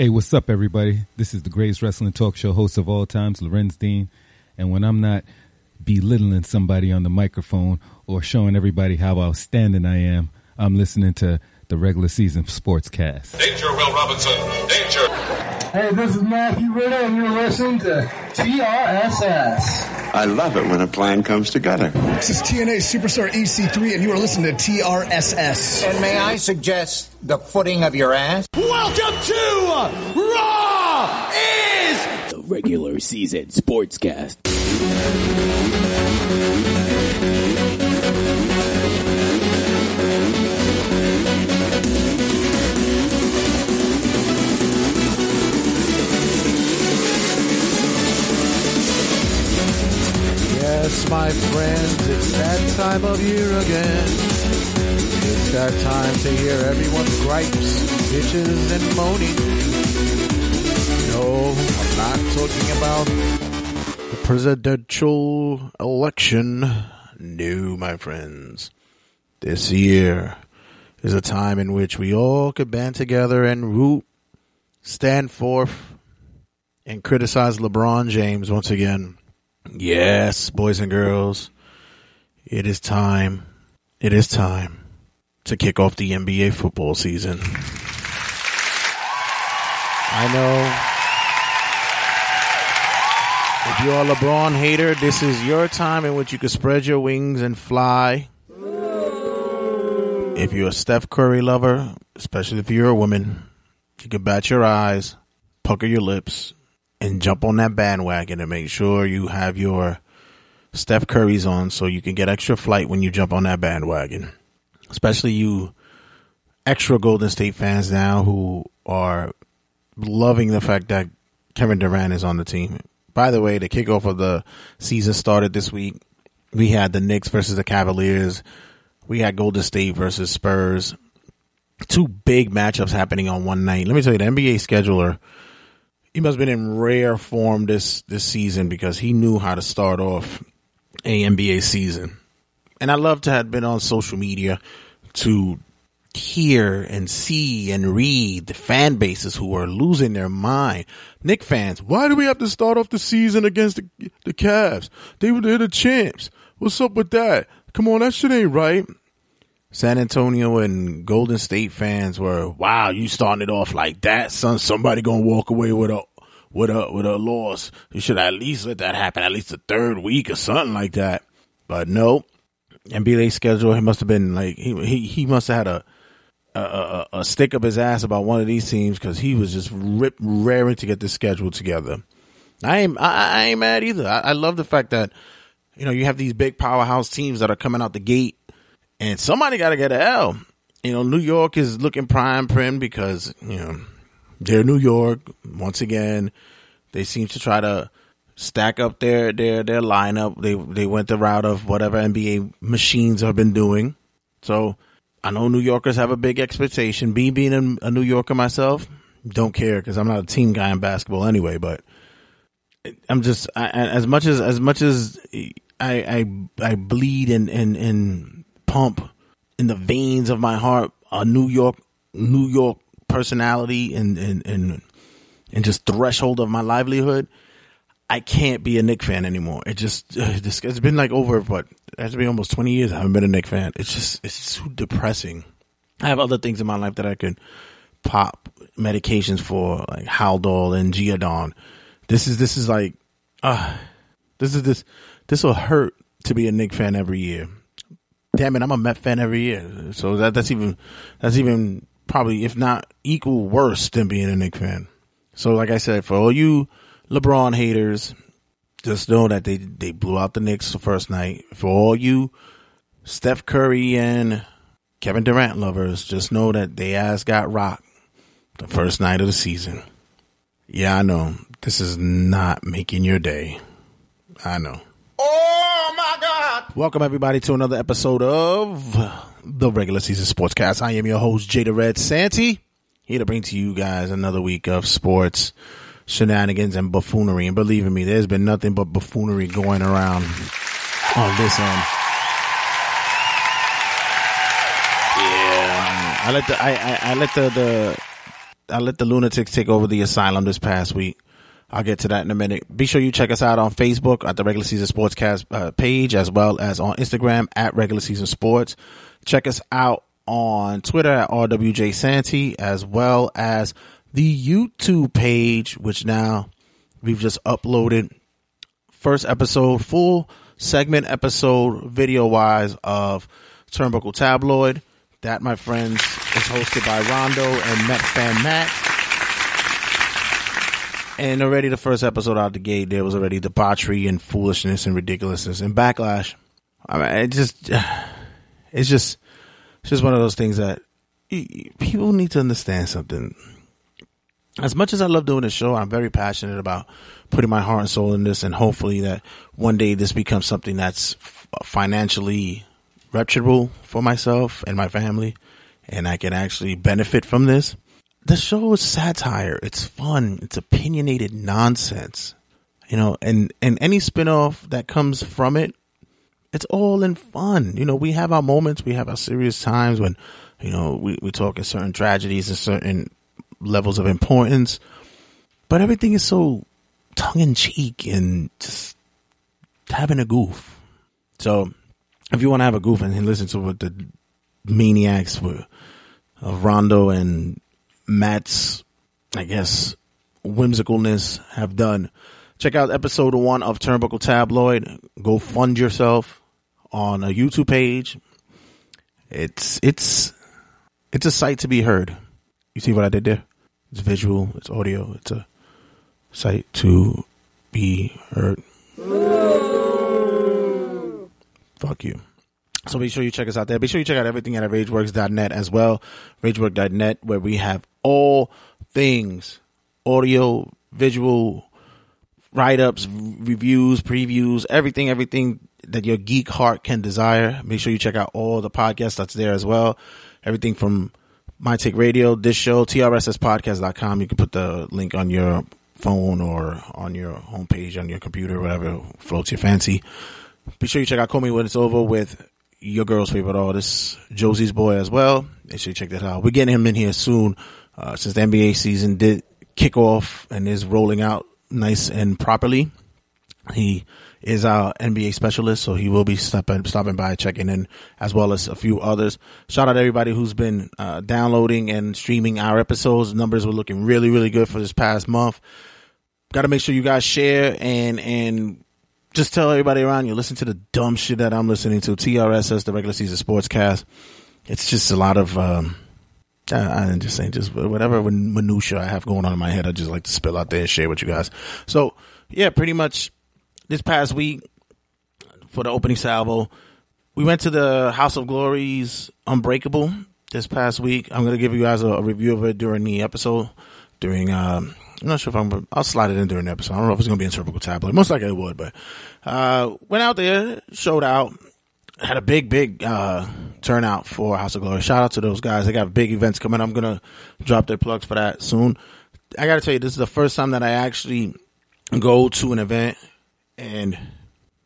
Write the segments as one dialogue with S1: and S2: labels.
S1: Hey, what's up, everybody? This is the greatest wrestling talk show host of all times, Lorenz Dean. And when I'm not belittling somebody on the microphone or showing everybody how outstanding I am, I'm listening to the regular season sportscast.
S2: Danger, Will Robinson. Danger.
S3: Hey, this is Matthew Ritter, and you're listening to TRSS.
S4: I love it when a plan comes together.
S5: This is TNA Superstar EC3, and you are listening to TRSS.
S6: And may I suggest the footing of your ass?
S7: Welcome to Raw is
S8: the regular season sportscast.
S9: Yes, my friends, it's that time of year again. It's that time to hear everyone's gripes, bitches, and moaning. No, I'm not talking about the presidential election. No, my friends. This year is a time in which we all could band together and root, stand forth, and criticize LeBron James once again. Yes, boys and girls, it is time. It is time to kick off the NBA football season. I know if you're a LeBron hater, this is your time in which you can spread your wings and fly. If you're a Steph Curry lover, especially if you're a woman, you can bat your eyes, pucker your lips, and jump on that bandwagon and make sure you have your Steph Curry's on so you can get extra flight when you jump on that bandwagon. Especially you extra Golden State fans now who are loving the fact that Kevin Durant is on the team. By the way, the kickoff of the season started this week. We had the Knicks versus the Cavaliers. We had Golden State versus Spurs. Two big matchups happening on one night. Let me tell you, the NBA scheduler he must have been in rare form this this season because he knew how to start off a NBA season. And I love to have been on social media to hear and see and read the fan bases who are losing their mind. Nick fans, why do we have to start off the season against the, the Cavs? They were the champs. What's up with that? Come on, that shit ain't right. San Antonio and Golden State fans were, wow, you starting it off like that, son. Somebody gonna walk away with a with a with a loss. You should at least let that happen, at least the third week or something like that. But no, NBA schedule. He must have been like he he he must have had a a, a, a stick up his ass about one of these teams because he was just rip raring to get this schedule together. I ain't I, I ain't mad either. I, I love the fact that you know you have these big powerhouse teams that are coming out the gate and somebody got to get an L. You know, New York is looking prime prim because, you know, they're New York. Once again, they seem to try to stack up their, their, their lineup. They, they went the route of whatever NBA machines have been doing. So I know New Yorkers have a big expectation. Me being a, New Yorker myself, don't care because I'm not a team guy in basketball anyway, but I'm just, I, as much as, as much as I, I, I bleed and, and, and, pump in the veins of my heart a New York New York personality and and and and just threshold of my livelihood. I can't be a Knick fan anymore. It just it's been like over what it has been almost twenty years. I haven't been a Knick fan. It's just it's too depressing. I have other things in my life that I could pop medications for, like Haldol and Geodon. This is this is like, uh, this is this this will hurt to be a Knick fan every year damn it, I'm a Met fan every year. So that that's even that's even probably if not equal worse than being a Knick fan. So like I said, for all you LeBron haters, just know that they they blew out the Knicks the first night. For all you Steph Curry and Kevin Durant lovers, just know that they ass got rocked the first night of the season. Yeah, I know. This is not making your day. I know.
S7: Oh Oh my God!
S9: Welcome everybody to another episode of the regular season sportscast. I am your host Jada Red Santy, here to bring to you guys another week of sports shenanigans and buffoonery. And believe me, there's been nothing but buffoonery going around on this end. Yeah, I let the I, I, I let the, the I let the lunatics take over the asylum this past week. I'll get to that in a minute. Be sure you check us out on Facebook at the Regular Season Sportscast uh, page, as well as on Instagram at Regular Season Sports. Check us out on Twitter at RWJ Santy, as well as the YouTube page, which now we've just uploaded first episode, full segment episode, video wise of Turnbuckle Tabloid. That, my friends, is hosted by Rondo and Met Fan Matt. And already the first episode out the gate, there was already debauchery and foolishness and ridiculousness and backlash. I mean, it just, it's just, it's just one of those things that people need to understand something. As much as I love doing this show, I'm very passionate about putting my heart and soul in this, and hopefully that one day this becomes something that's financially reputable for myself and my family, and I can actually benefit from this. The show is satire. It's fun. It's opinionated nonsense. You know, and, and any spinoff that comes from it, it's all in fun. You know, we have our moments, we have our serious times when, you know, we, we talk in certain tragedies and certain levels of importance, but everything is so tongue in cheek and just having a goof. So if you want to have a goof and listen to what the maniacs were of Rondo and Matt's, I guess, whimsicalness have done, check out episode one of Turnbuckle Tabloid. Go fund yourself on a YouTube page. It's it's it's a sight to be heard. You see what I did there? It's visual, it's audio, it's a sight to be heard. Fuck you. So be sure you check us out there. Be sure you check out everything at rageworks.net as well. Ragework.net where we have all things audio, visual, write-ups, reviews, previews, everything, everything that your geek heart can desire. Make sure you check out all the podcasts that's there as well. Everything from My Take Radio, this show, TRSSpodcast.com. You can put the link on your phone or on your homepage, on your computer, whatever floats your fancy. Be sure you check out Call Me When It's Over with your girl's favorite artist, Josie's Boy, as well. Make sure you check that out. We're getting him in here soon, uh, since the NBA season did kick off and is rolling out nice and properly. He is our NBA specialist, so he will be stopping stopping by, checking in, as well as a few others. Shout out to everybody who's been uh, downloading and streaming our episodes. Numbers were looking really, really good for this past month. Got to make sure you guys share and and just tell everybody around you. Listen to the dumb shit that I'm listening to. TRSS, the regular season sportscast. It's just a lot of. Um, I, I'm just saying, just whatever minutia I have going on in my head, I just like to spill out there and share with you guys. So, yeah, pretty much this past week for the opening salvo, we went to the House of Glory's Unbreakable this past week. I'm going to give you guys a, a, review of it during the episode. During, um, I'm not sure if I'm, I'll slide it in during the episode. I don't know if it's going to be in Turnbuckle Tabloid. Most likely it would, but, uh, went out there, showed out, had a big, big, uh, turnout for House of Glory. Shout out to those guys. They got big events coming. I'm going to drop their plugs for that soon. I got to tell you, this is the first time that I actually go to an event and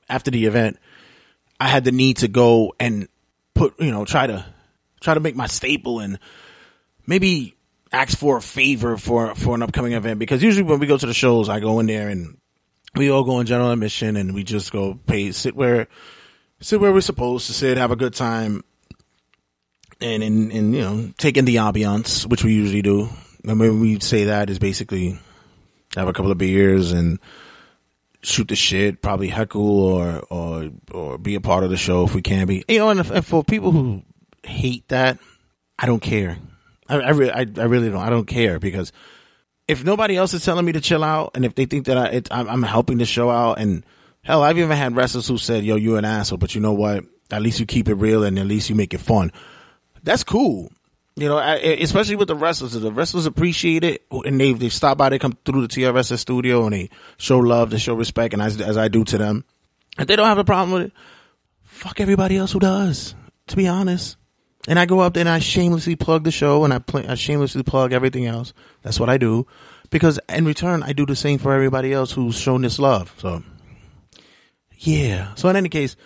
S9: after the event, I had the need to go and put, you know, try to, try to make my staple and maybe ask for a favor for, for an upcoming event because usually when we go to the shows, I go in there and we all go in general admission and we just go pay, sit where, sit where we're supposed to sit, have a good time and, and, and, you know, take in the ambiance, which we usually do. And when we say that is basically have a couple of beers and shoot the shit, probably heckle or, or, or be a part of the show if we can be. You know, and for people who hate that, I don't care. I, I, re- I, I, really don't. I don't care because if nobody else is telling me to chill out and if they think that I, it, I'm, I'm helping the show out and hell, I've even had wrestlers who said, yo, you're an asshole, but you know what? At least you keep it real and at least you make it fun. That's cool. You know, especially with the wrestlers, the wrestlers appreciate it, and they they stop by, they come through the TRSS studio, and they show love, they show respect, and as as I do to them, if they don't have a problem with it, fuck everybody else who does. To be honest, and I go up there and I shamelessly plug the show, and I I shamelessly plug everything else. That's what I do, because in return, I do the same for everybody else who's shown this love. So, yeah. So in any case,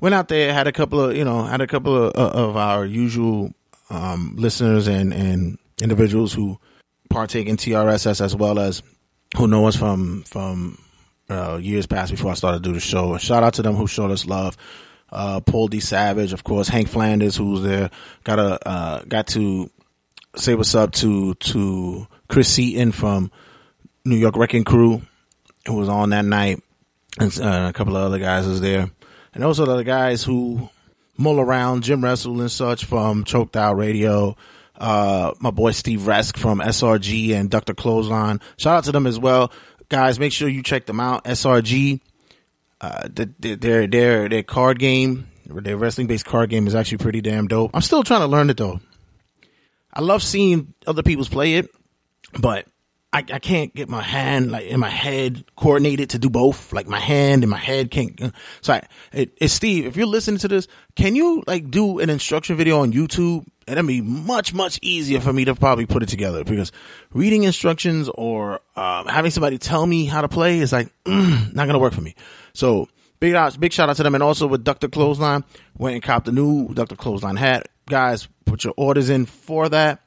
S9: went out there, had a couple of you know, had a couple of, of our usual um, listeners and, and individuals who partake in TRSS as well as who know us from from uh, years past before I started to do the show. Shout out to them who showed us love. Uh, Paul D. Savage, of course, Hank Flanders, who's there, got a uh, got to say what's up to to Chris Seaton from New York Wrecking Crew, who was on that night, and uh, a couple of other guys was there, and also the other guys who mull around, Jim Wrestle and such from Choked Out Radio, uh, my boy Steve Resk from SRG and Dr. Clothesline. Shout out to them as well. Guys, make sure you check them out. SRG, uh, their, their, their card game, their wrestling based card game is actually pretty damn dope. I'm still trying to learn it though. I love seeing other people's play it, but I, I can't get my hand like in my head coordinated to do both. Like my hand and my head can't. uh, So I, it, it's Steve. If you're listening to this, can you like do an instruction video on YouTube? And it'd be much much easier for me to probably put it together because reading instructions or um, having somebody tell me how to play is like mm, not gonna work for me. So big out, big shout out to them, and also with Dr. Clothesline went and copped the new Dr. Clothesline hat. Guys, put your orders in for that.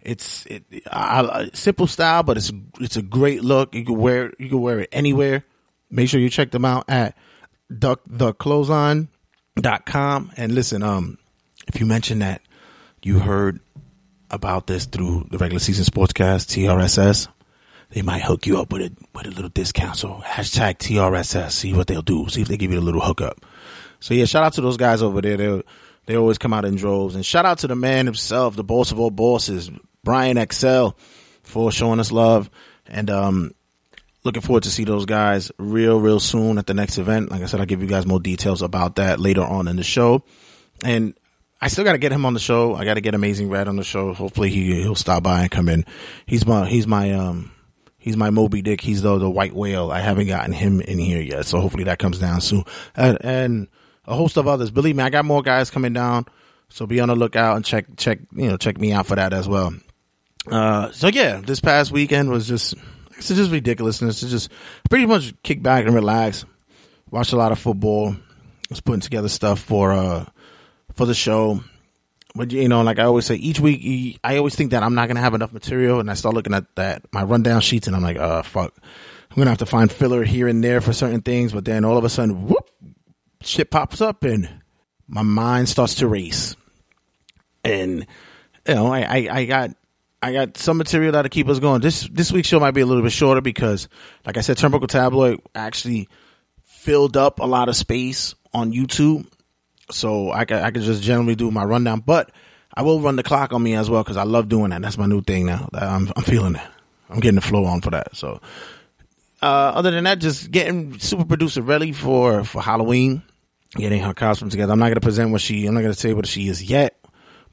S9: It's it, I, simple style, but it's it's a great look. You can wear you can wear it anywhere. Make sure you check them out at duck theclothesline.com. And listen, um, if you mention that you heard about this through the regular season sportscast TRSS, they might hook you up with a with a little discount. So hashtag TRSS. See what they'll do. See if they give you a little hookup. So yeah, shout out to those guys over there. They they always come out in droves. And shout out to the man himself, the boss of all bosses, Brian XL, for showing us love. And um, looking forward to see those guys real, real soon at the next event. Like I said, I'll give you guys more details about that later on in the show. And I still got to get him on the show. I got to get Amazing Red on the show. Hopefully he he'll stop by and come in. He's my he's my um he's my Moby Dick. He's the the white whale. I haven't gotten him in here yet, so hopefully that comes down soon. And, and a host of others. Believe me, I got more guys coming down. So be on the lookout and check check you know check me out for that as well. Uh, so yeah, this past weekend was just it's just ridiculousness. It's just pretty much kick back and relax. Watched a lot of football. Was putting together stuff for uh for the show. But you know, like I always say, each week I always think that I'm not gonna have enough material, and I start looking at that my rundown sheets, and I'm like, uh, fuck, I'm gonna have to find filler here and there for certain things. But then all of a sudden, whoop, shit pops up, and my mind starts to race. And you know, I, I, I got I got some material that'll keep us going. This this week's show might be a little bit shorter because, like I said, Turnbuckle Tabloid actually filled up a lot of space on YouTube, so I can I can just generally do my rundown. But I will run the clock on me as well because I love doing that. That's my new thing now. I'm I'm feeling it. I'm getting the flow on for that. So, uh, other than that, just getting super producer ready for for Halloween, getting her costume together. I'm not gonna present what she. I'm not gonna say what she is yet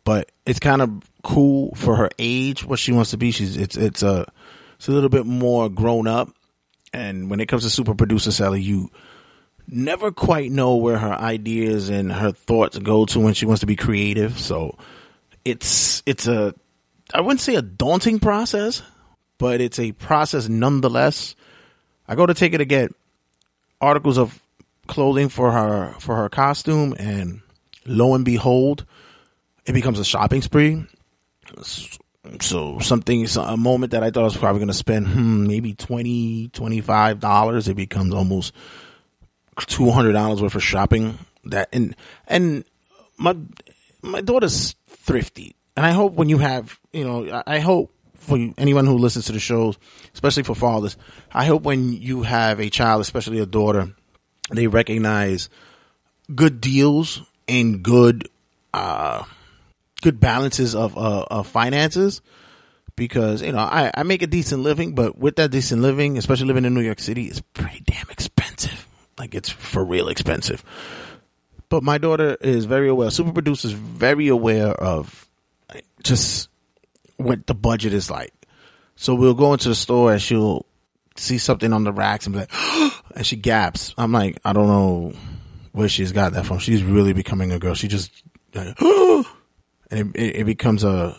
S9: but it's kind of cool for her age what she wants to be she's it's it's a it's a little bit more grown up and when it comes to super producer Sally you never quite know where her ideas and her thoughts go to when she wants to be creative so it's it's a I wouldn't say a daunting process but it's a process nonetheless I go to take her to get articles of clothing for her for her costume and lo and behold it becomes a shopping spree. So something, a moment that I thought I was probably going to spend hmm, maybe 20 $25, it becomes almost $200 worth of shopping that, and, and my, my daughter's thrifty. And I hope when you have, you know, I hope for anyone who listens to the shows, especially for fathers, I hope when you have a child, especially a daughter, they recognize good deals and good, uh, good balances of uh, of finances because you know I, I make a decent living, but with that decent living, especially living in New York City, it's pretty damn expensive. Like it's for real expensive. But my daughter is very aware. Super producer is very aware of just what the budget is like. So we'll go into the store and she'll see something on the racks and be like, and she gaps. I'm like, I don't know where she's got that from. She's really becoming a girl. She just. Like, and it, it, becomes a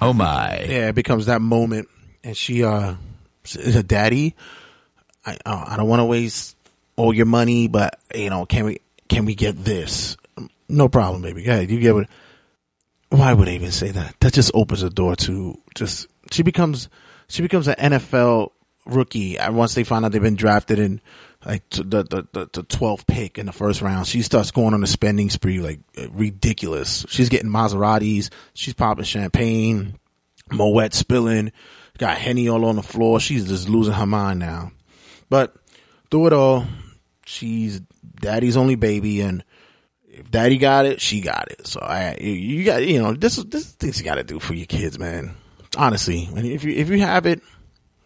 S8: oh my
S9: yeah it becomes that moment and she uh is a daddy i uh, i don't want to waste all your money but you know can we can we get this no problem baby yeah you get it why would i even say that that just opens the door to just she becomes she becomes an NFL rookie uh, once they find out they've been drafted in like the the the, the 12th pick in the first round. She starts going on a spending spree like ridiculous. She's getting Maseratis, she's popping champagne, Moet spilling, got Henny all on the floor. She's just losing her mind now. But through it all, she's daddy's only baby and if daddy got it, she got it. So I, you got, you know, this, is this is things you got to do for your kids, man. Honestly, and if you, if you have it,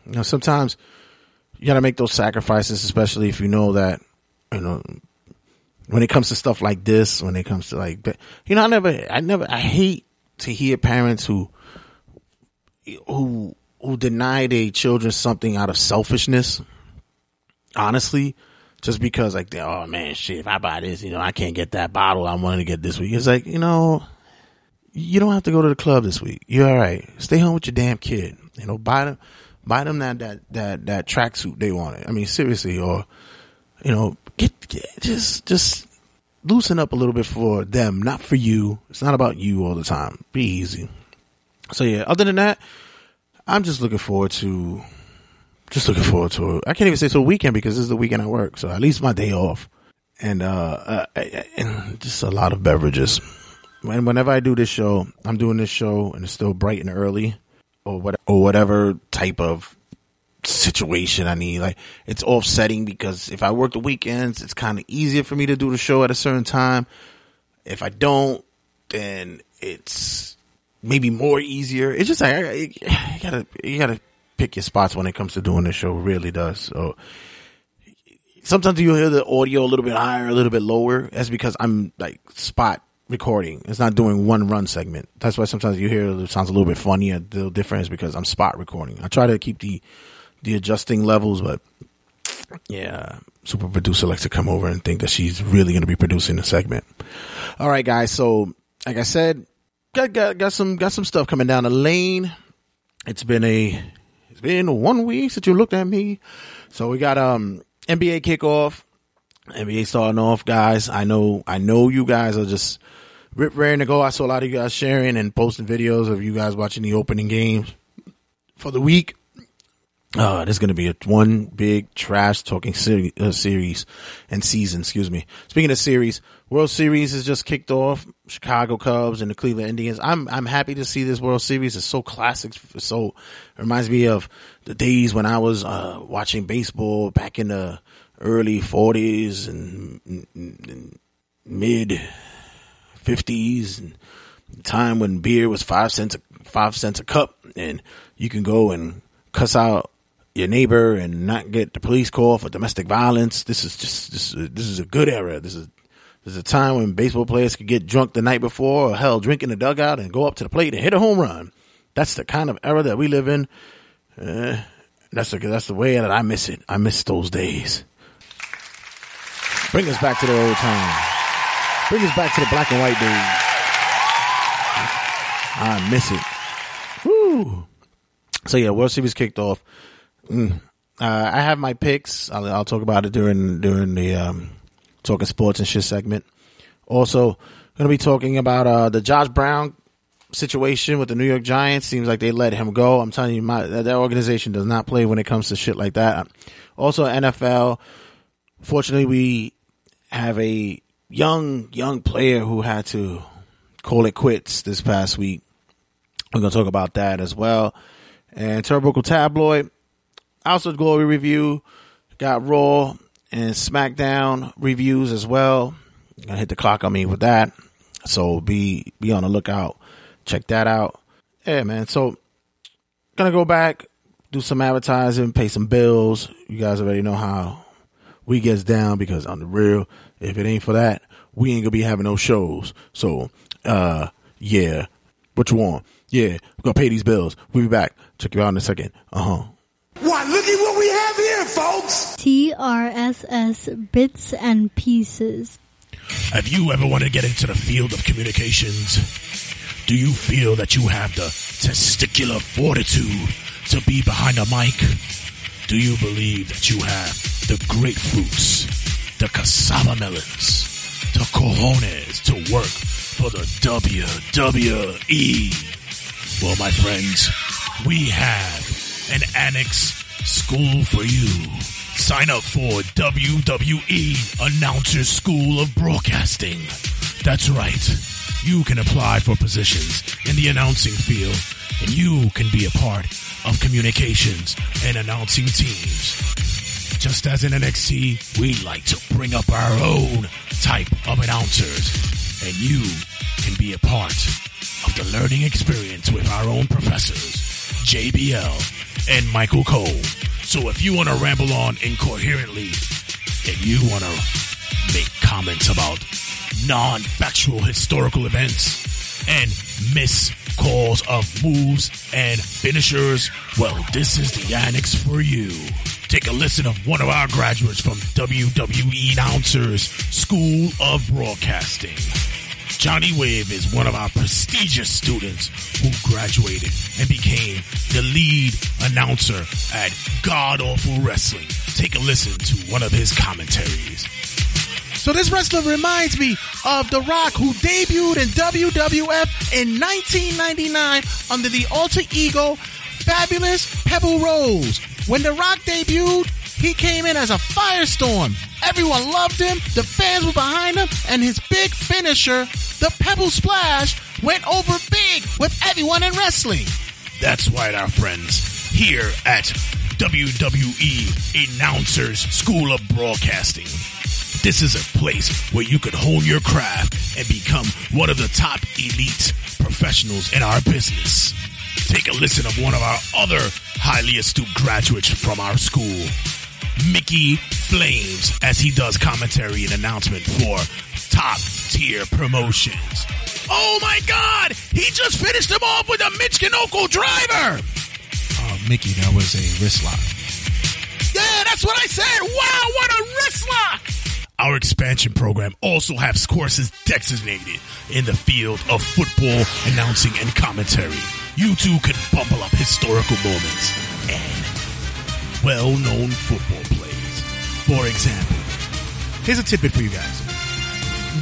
S9: you know, sometimes you got to make those sacrifices, especially if you know that, you know, when it comes to stuff like this, when it comes to like, you know, I never, I never, I hate to hear parents who, who, who deny their children something out of selfishness. Honestly, just because like, oh man, shit, if I buy this, you know, I can't get that bottle I wanted to get this week. It's like, you know, you don't have to go to the club this week. You're all right. Stay home with your damn kid. You know, buy them, buy them that, that, that, that tracksuit they wanted. I mean, seriously, or, you know, get, get, just, just loosen up a little bit for them, not for you. It's not about you all the time. Be easy. So yeah, other than that, I'm just looking forward to just looking forward to it. I can't even say it's a weekend because this is the weekend I work, so at least my day off, and uh, uh and just a lot of beverages. When whenever I do this show, I'm doing this show and it's still bright and early, or what or whatever type of situation I need. Like it's offsetting because if I work the weekends, it's kind of easier for me to do the show at a certain time. If I don't, then it's maybe more easier. It's just like you gotta you gotta pick your spots when it comes to doing the show. Really does. So sometimes you hear the audio a little bit higher, a little bit lower. That's because I'm like spot recording. It's not doing one run segment. That's why sometimes you hear it sounds a little bit funny, a little different, is because I'm spot recording. I try to keep the the adjusting levels, but yeah, super producer likes to come over and think that she's really going to be producing the segment. All right, guys. So, like I said, got got got some got some stuff coming down the lane. It's been a been one week since you looked at me. So we got um NBA kickoff. NBA starting off, guys. I know, I know you guys are just rip raring to go. I saw a lot of you guys sharing and posting videos of you guys watching the opening games for the week. Uh, there's going to be a one big trash talking uh, series and season, excuse me. Speaking of series, World Series has just kicked off. Chicago Cubs and the Cleveland Indians. I'm, I'm happy to see this World Series. It's so classic. It's so reminds me of the days when I was, uh, watching baseball back in the early forties and, and, and mid fifties and the time when beer was five cents, a, five cents a cup and you can go and cuss out your neighbor and not get the police call for domestic violence. This is just this this is a good era. This is this is a time when baseball players could get drunk the night before or hell drink in the dugout and go up to the plate and hit a home run. That's the kind of era that we live in. Uh, that's the that's the way that I miss it. I miss those days. Bring us back to the old time. Bring us back to the black and white days. I miss it. Woo. So yeah, World Series kicked off. Mm. Uh, I have my picks. I'll, I'll, talk about it during during the um, talking sports and shit segment. Also, going to be talking about uh, the Josh Brown situation with the New York Giants. Seems like they let him go. I'm telling you, my that organization does not play when it comes to shit like that. Also, NFL. Fortunately, we have a young young player who had to call it quits this past week. We're going to talk about that as well. And Turnbuckle Tabloid also Glory review. Got Raw and SmackDown reviews as well. Gonna hit the clock on me with that. So be be on the lookout. Check that out. Yeah, man. So gonna go back, do some advertising, pay some bills. You guys already know how we gets down because on the real, if it ain't for that, we ain't gonna be having no shows. So uh yeah. What you want? Yeah, we're gonna pay these bills. We'll be back. Check you out in a second. Uh huh.
S7: Why, look at what we have here, folks!
S10: TRSS Bits and Pieces.
S11: Have you ever wanted to get into the field of communications? Do you feel that you have the testicular fortitude to be behind a mic? Do you believe that you have the grapefruits, the cassava melons, the cojones to work for the WWE? Well, my friends, we have an annex school for you. Sign up for WWE Announcer School of Broadcasting. That's right. You can apply for positions in the announcing field and you can be a part of communications and announcing teams. Just as in NXT, we like to bring up our own type of announcers and you can be a part of the learning experience with our own professors, JBL and Michael Cole. So if you want to ramble on incoherently and you want to make comments about non-factual historical events and miss calls of moves and finishers, well, this is the annex for you. Take a listen of one of our graduates from WWE Announcers School of Broadcasting. Johnny Wave is one of our prestigious students who graduated and became the lead announcer at God Awful Wrestling. Take a listen to one of his commentaries.
S9: So this wrestler reminds me of The Rock, who debuted in WWF in 1999 under the alter ego Fabulous Pebble Rose. When The Rock debuted, he came in as a firestorm. Everyone loved him, the fans were behind him, and his big finisher, the Pebble Splash, went over big with everyone in wrestling.
S11: That's right, our friends. Here at WWE Announcers School of Broadcasting. This is a place where you can hone your craft and become one of the top elite professionals in our business. Take a listen of one of our other highly astute graduates from our school, Mickey Flames, as he does commentary and announcement for top tier promotions. Oh my God! He just finished him off with a Michinoku driver!
S9: Oh, Mickey, that was a wrist lock.
S11: Yeah, that's what I said! Wow, what a wrist lock! Our expansion program also has courses designated in the field of football announcing and commentary. You too can bubble up historical moments and well-known football plays. For example,
S9: Here's a tidbit for you guys.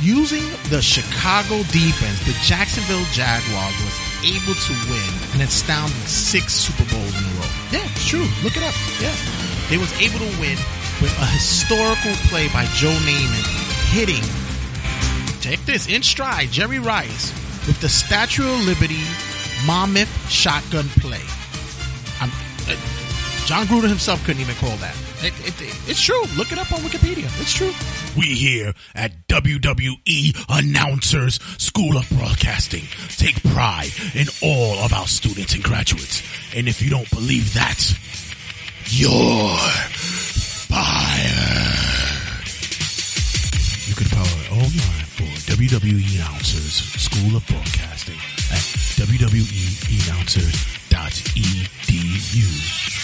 S9: Using the Chicago defense, the Jacksonville Jaguars was able to win an astounding six Super Bowls in a row. Yeah, it's true. Look it up. Yeah. They was able to win with a historical play by Joe Namath hitting, take this, in stride, Jerry Rice with the Statue of Liberty Monmouth shotgun play. I'm, uh, Jon Gruden himself couldn't even call that. It, it, it's true. Look it up on Wikipedia. It's true.
S11: We here at WWE Announcers School of Broadcasting take pride in all of our students and graduates. And if you don't believe that, you're fired. You can follow it online for WWE Announcers School of Broadcasting at www.eannouncers.edu.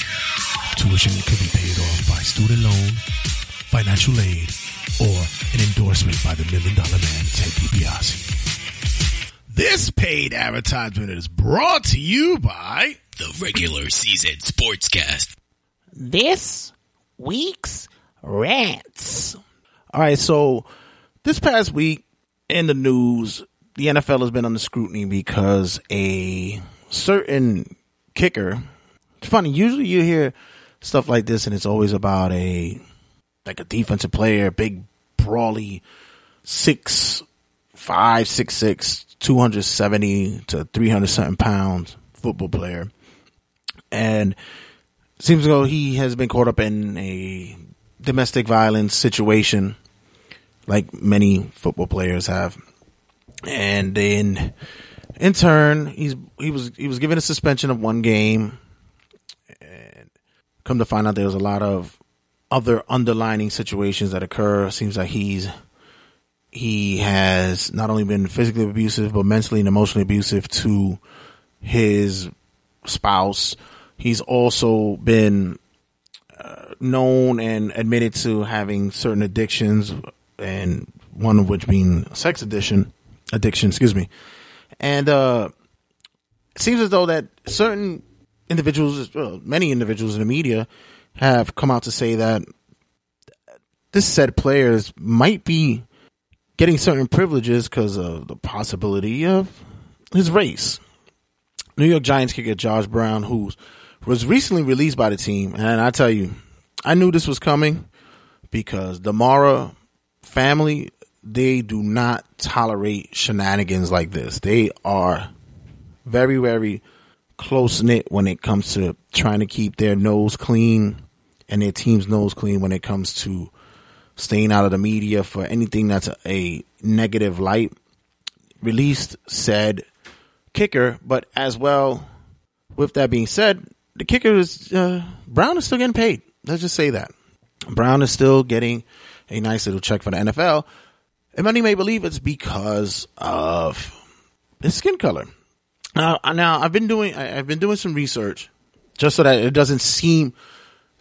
S11: Tuition could be paid off by student loan, financial aid, or an endorsement by the Million Dollar Man, Ted DiBiase. This paid advertisement is brought to you by
S8: The regular season sportscast.
S9: This week's rants. All right, so this past week in the news, the NFL has been under scrutiny because a certain kicker. It's funny. Usually, you hear stuff like this, and it's always about a like a defensive player, big, brawly, six five, six six, two hundred seventy to three hundred something pounds football player, and seems as though he has been caught up in a domestic violence situation, like many football players have, and then in turn, he's he was he was given a suspension of one game, come to find out there was a lot of other underlining situations that occur. Seems like he's he has not only been physically abusive but mentally and emotionally abusive to his spouse. He's also been uh, known and admitted to having certain addictions, and one of which being sex addiction. Addiction, excuse me. And uh, it seems as though that certain individuals, well, many individuals in the media, have come out to say that this said players might be getting certain privileges because of the possibility of his race. New York Giants kicker Josh Brown, who was recently released by the team, and I tell you, I knew this was coming because the Mara family they do not tolerate shenanigans like this. They are very, very close knit when it comes to trying to keep their nose clean and their team's nose clean when it comes to staying out of the media for anything that's a, a negative light. Released said kicker, but as well, with that being said, the kicker is uh, Brown is still getting paid. Let's just say that Brown is still getting a nice little check for the NFL. And many may believe it's because of his skin color. Now, uh, now I've been doing I've been doing some research just so that it doesn't seem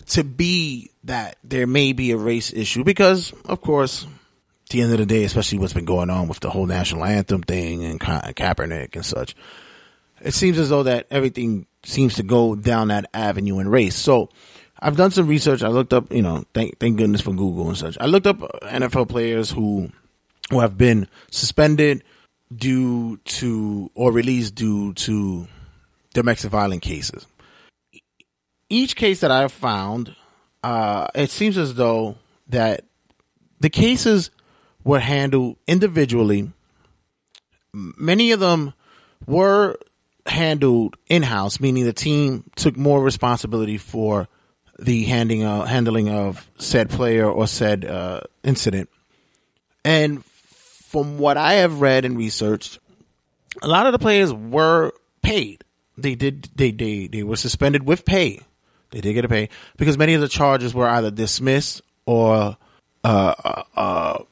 S9: to be that there may be a race issue because, of course, at the end of the day, especially what's been going on with the whole national anthem thing and Ka- Kaepernick and such, it seems as though that everything seems to go down that avenue in race. So I've done some research. I looked up, you know, thank thank goodness for Google and such. I looked up NFL players who who have been suspended due to or released due to domestic violence cases. Each case that I've found, uh, it seems as though that the cases were handled individually. Many of them were handled in house, meaning the team took more responsibility for the handing handling of said player or said uh, incident. And from what I have read and researched, a lot of the players were paid. They did they they they were suspended with pay. They did get a pay because many of the charges were either dismissed or uh, uh, uh,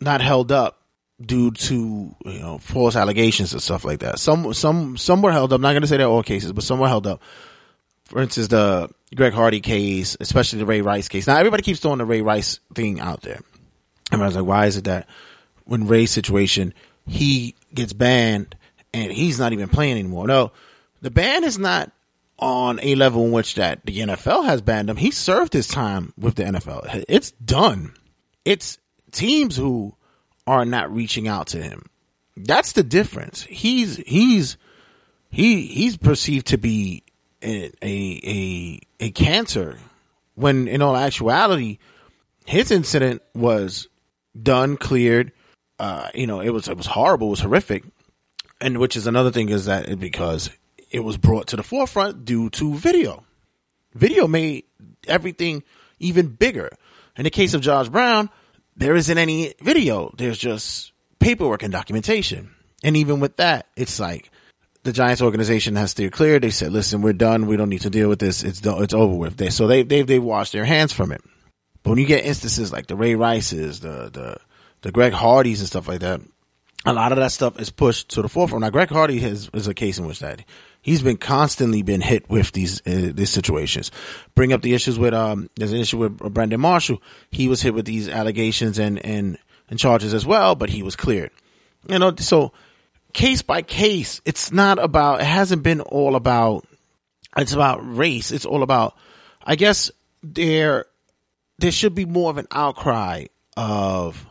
S9: not held up due to you know false allegations and stuff like that. Some some some were held up. I'm not going to say they're all cases, but some were held up. For instance, the Greg Hardy case, especially the Ray Rice case. Now everybody keeps throwing the Ray Rice thing out there. Was like, why is it that when Ray's situation, he gets banned and he's not even playing anymore. No, the ban is not on a level in which that the NFL has banned him. He served his time with the NFL. It's done. It's teams who are not reaching out to him. That's the difference. He's he's he he's perceived to be a a a, a cancer when in all actuality his incident was done, cleared, uh, you know, it was it was horrible, it was horrific, and which is another thing is that because it was brought to the forefront due to video. Video made everything even bigger. In the case of Josh Brown, there isn't any video. There's just paperwork and documentation. And even with that, it's like the Giants organization has steered clear. They said, "Listen, we're done. We don't need to deal with this. It's it's over with." They so they they they washed their hands from it. But when you get instances like the Ray Rices, the the the Greg Hardys and stuff like that, a lot of that stuff is pushed to the forefront. Now, Greg Hardy has, is a case in which that he's been constantly been hit with these uh, these situations. Bring up the issues with um, there's an issue with Brandon Marshall. He was hit with these allegations and and and charges as well, but he was cleared. You know, so case by case, it's not about. It hasn't been all about. It's about race. It's all about. I guess there there should be more of an outcry of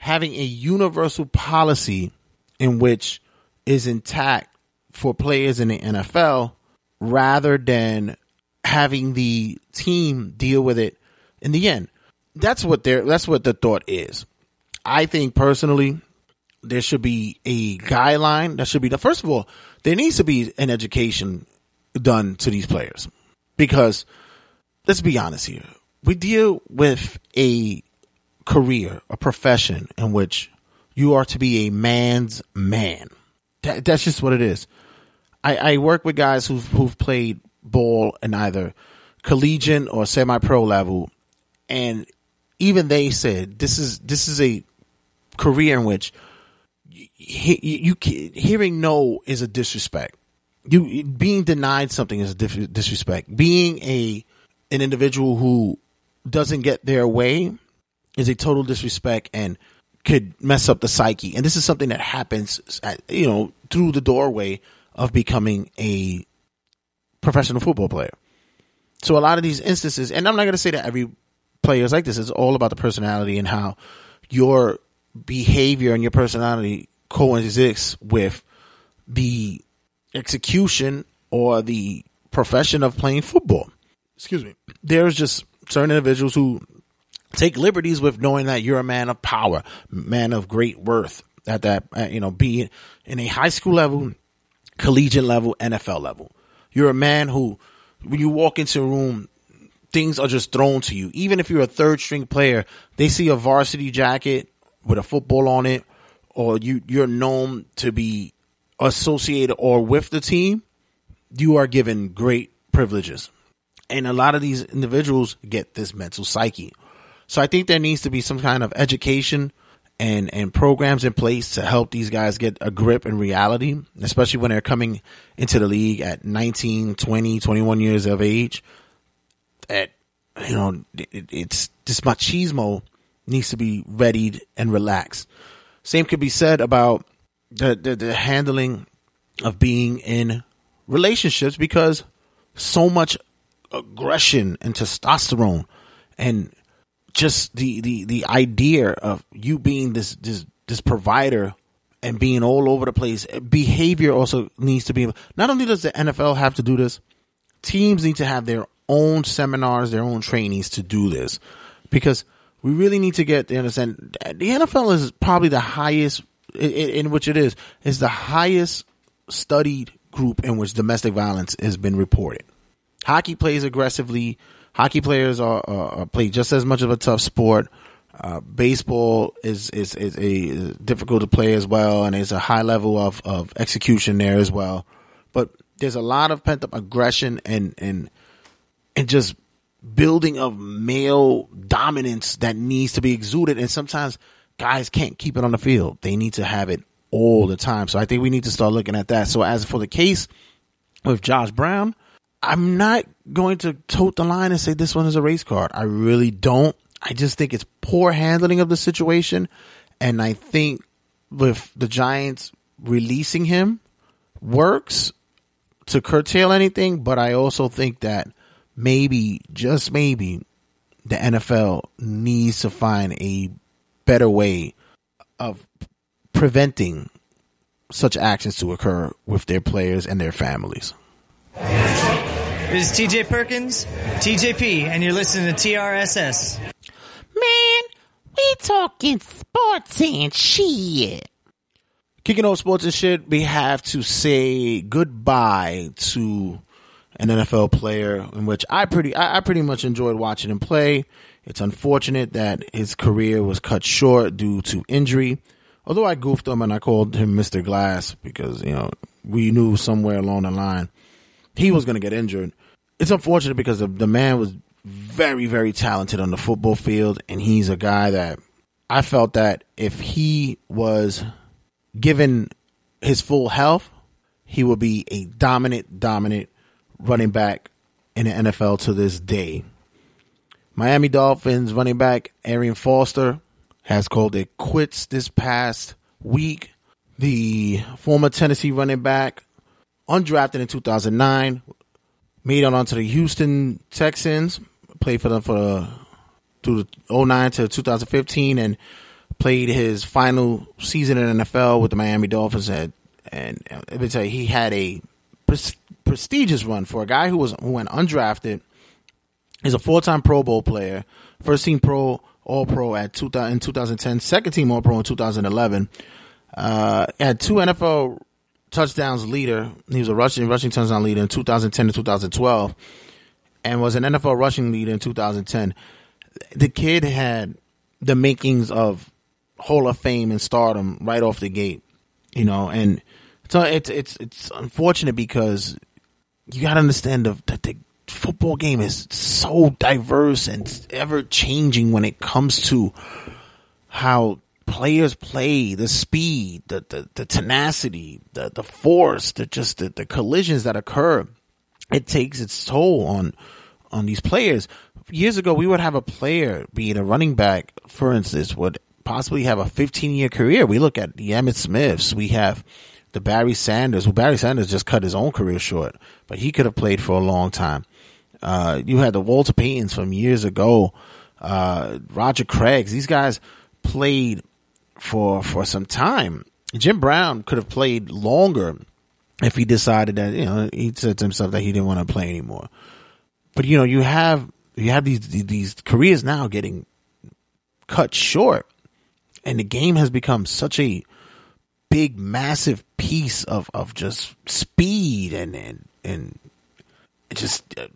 S9: having a universal policy in which is intact for players in the NFL rather than having the team deal with it in the end. That's what they that's what the thought is. I think personally there should be a guideline. That should be the first of all, there needs to be an education done to these players. Because let's be honest here. We deal with a career, a profession in which you are to be a man's man. That, that's just what it is. I, I work with guys who've, who've played ball in either collegiate or semi-pro level, and even they said this is this is a career in which you, you, you hearing no is a disrespect. You being denied something is a disrespect. Being a an individual who doesn't get their way is a total disrespect and could mess up the psyche. And this is something that happens, at, you know, through the doorway of becoming a professional football player. So a lot of these instances, and I'm not going to say that every player is like this. It's all about the personality and how your behavior and your personality coexists with the execution or the profession of playing football. Excuse me. There's just certain individuals who take liberties with knowing that you're a man of power, man of great worth at that, uh, you know, be in a high school level, collegiate level, NFL level. You're a man who, when you walk into a room, things are just thrown to you. Even if you're a third string player, they see a varsity jacket with a football on it, or you, you're known to be associated or with the team, you are given great privileges. And a lot of these individuals get this mental psyche. So I think there needs to be some kind of education and, and programs in place to help these guys get a grip in reality, especially when they're coming into the league at 19, 20, 21 years of age. That, you know, it, it's this machismo needs to be readied and relaxed. Same could be said about the, the, the handling of being in relationships because so much aggression and testosterone and just the, the, the idea of you being this, this, this provider and being all over the place. Behavior also needs to be, not only does the NFL have to do this, teams need to have their own seminars, their own trainings to do this because we really need to get to understand the NFL is probably the highest in, in which it is, is the highest studied group in which domestic violence has been reported. Hockey plays aggressively. Hockey players are, are, are play just as much of a tough sport. Uh, baseball is, is, is a difficult to play as well, and there's a high level of, of execution there as well. But there's a lot of pent up aggression and, and, and just building of male dominance that needs to be exuded. And sometimes guys can't keep it on the field. They need to have it all the time. So I think we need to start looking at that. So as for the case with Josh Brown, I'm not going to tote the line and say this one is a race card. I really don't. I just think it's poor handling of the situation. And I think with the Giants releasing him works to curtail anything. But I also think that maybe, just maybe, the NFL needs to find a better way of preventing such actions to occur with their players and their families.
S12: This is TJ Perkins, TJP, and you're listening to TRSS.
S9: Man, we talking sports and shit. Kicking off sports and shit, we have to say goodbye to an NFL player in which I pretty I, I pretty much enjoyed watching him play. It's unfortunate that his career was cut short due to injury. Although I goofed him and I called him Mr. Glass because, you know, we knew somewhere along the line he was going to get injured. It's unfortunate because the, the man was very, very talented on the football field. And he's a guy that I felt that if he was given his full health, he would be a dominant, dominant running back in the NFL to this day. Miami Dolphins running back Arian Foster has called it quits this past week. The former Tennessee running back undrafted in 2009, made it onto the Houston Texans, played for them for through the 09 to 2015, and played his final season in NFL with the Miami Dolphins. And, and let me tell you, he had a pres- prestigious run for a guy who was who went undrafted. He's a four-time Pro Bowl player, first team Pro, All Pro at 2000, in 2010, second team All Pro in 2011. Uh, had two NFL touchdowns leader. He was a rushing rushing touchdown leader in 2010 to 2012, and was an NFL rushing leader in 2010. The kid had the makings of Hall of Fame and stardom right off the gate, you know, and so it's it's it's unfortunate because you got to understand the, that the football game is so diverse and ever changing when it comes to how players play, the speed, the, the, the tenacity, the, the force, the just the, the collisions that occur, it takes its toll on, on these players. Years ago, we would have a player being a running back, for instance, would possibly have a 15 year career. We look at the Emmitt Smiths. We have the Barry Sanders. Well, Barry Sanders just cut his own career short, but he could have played for a long time. Uh, you had the Walter Paytons from years ago, uh, Roger Craigs. These guys played for for some time. Jim Brown could have played longer if he decided that you know he said to himself that he didn't want to play anymore. But you know, you have you have these these careers now getting cut short, and the game has become such a big, massive piece of of just speed and and and just uh,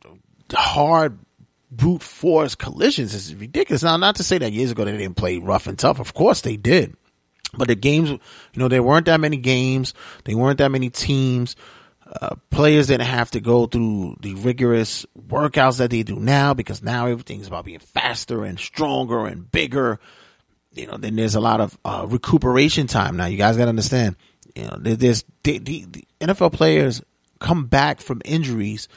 S9: hard brute force collisions is ridiculous. Now, not to say that years ago they didn't play rough and tough. Of course they did. But the games, you know, there weren't that many games. They weren't that many teams. Uh, players didn't have to go through the rigorous workouts that they do now because now everything's about being faster and stronger and bigger. You know, then there's a lot of uh, recuperation time now. You guys got to understand. You know, there's the, the, the NFL players come back from injuries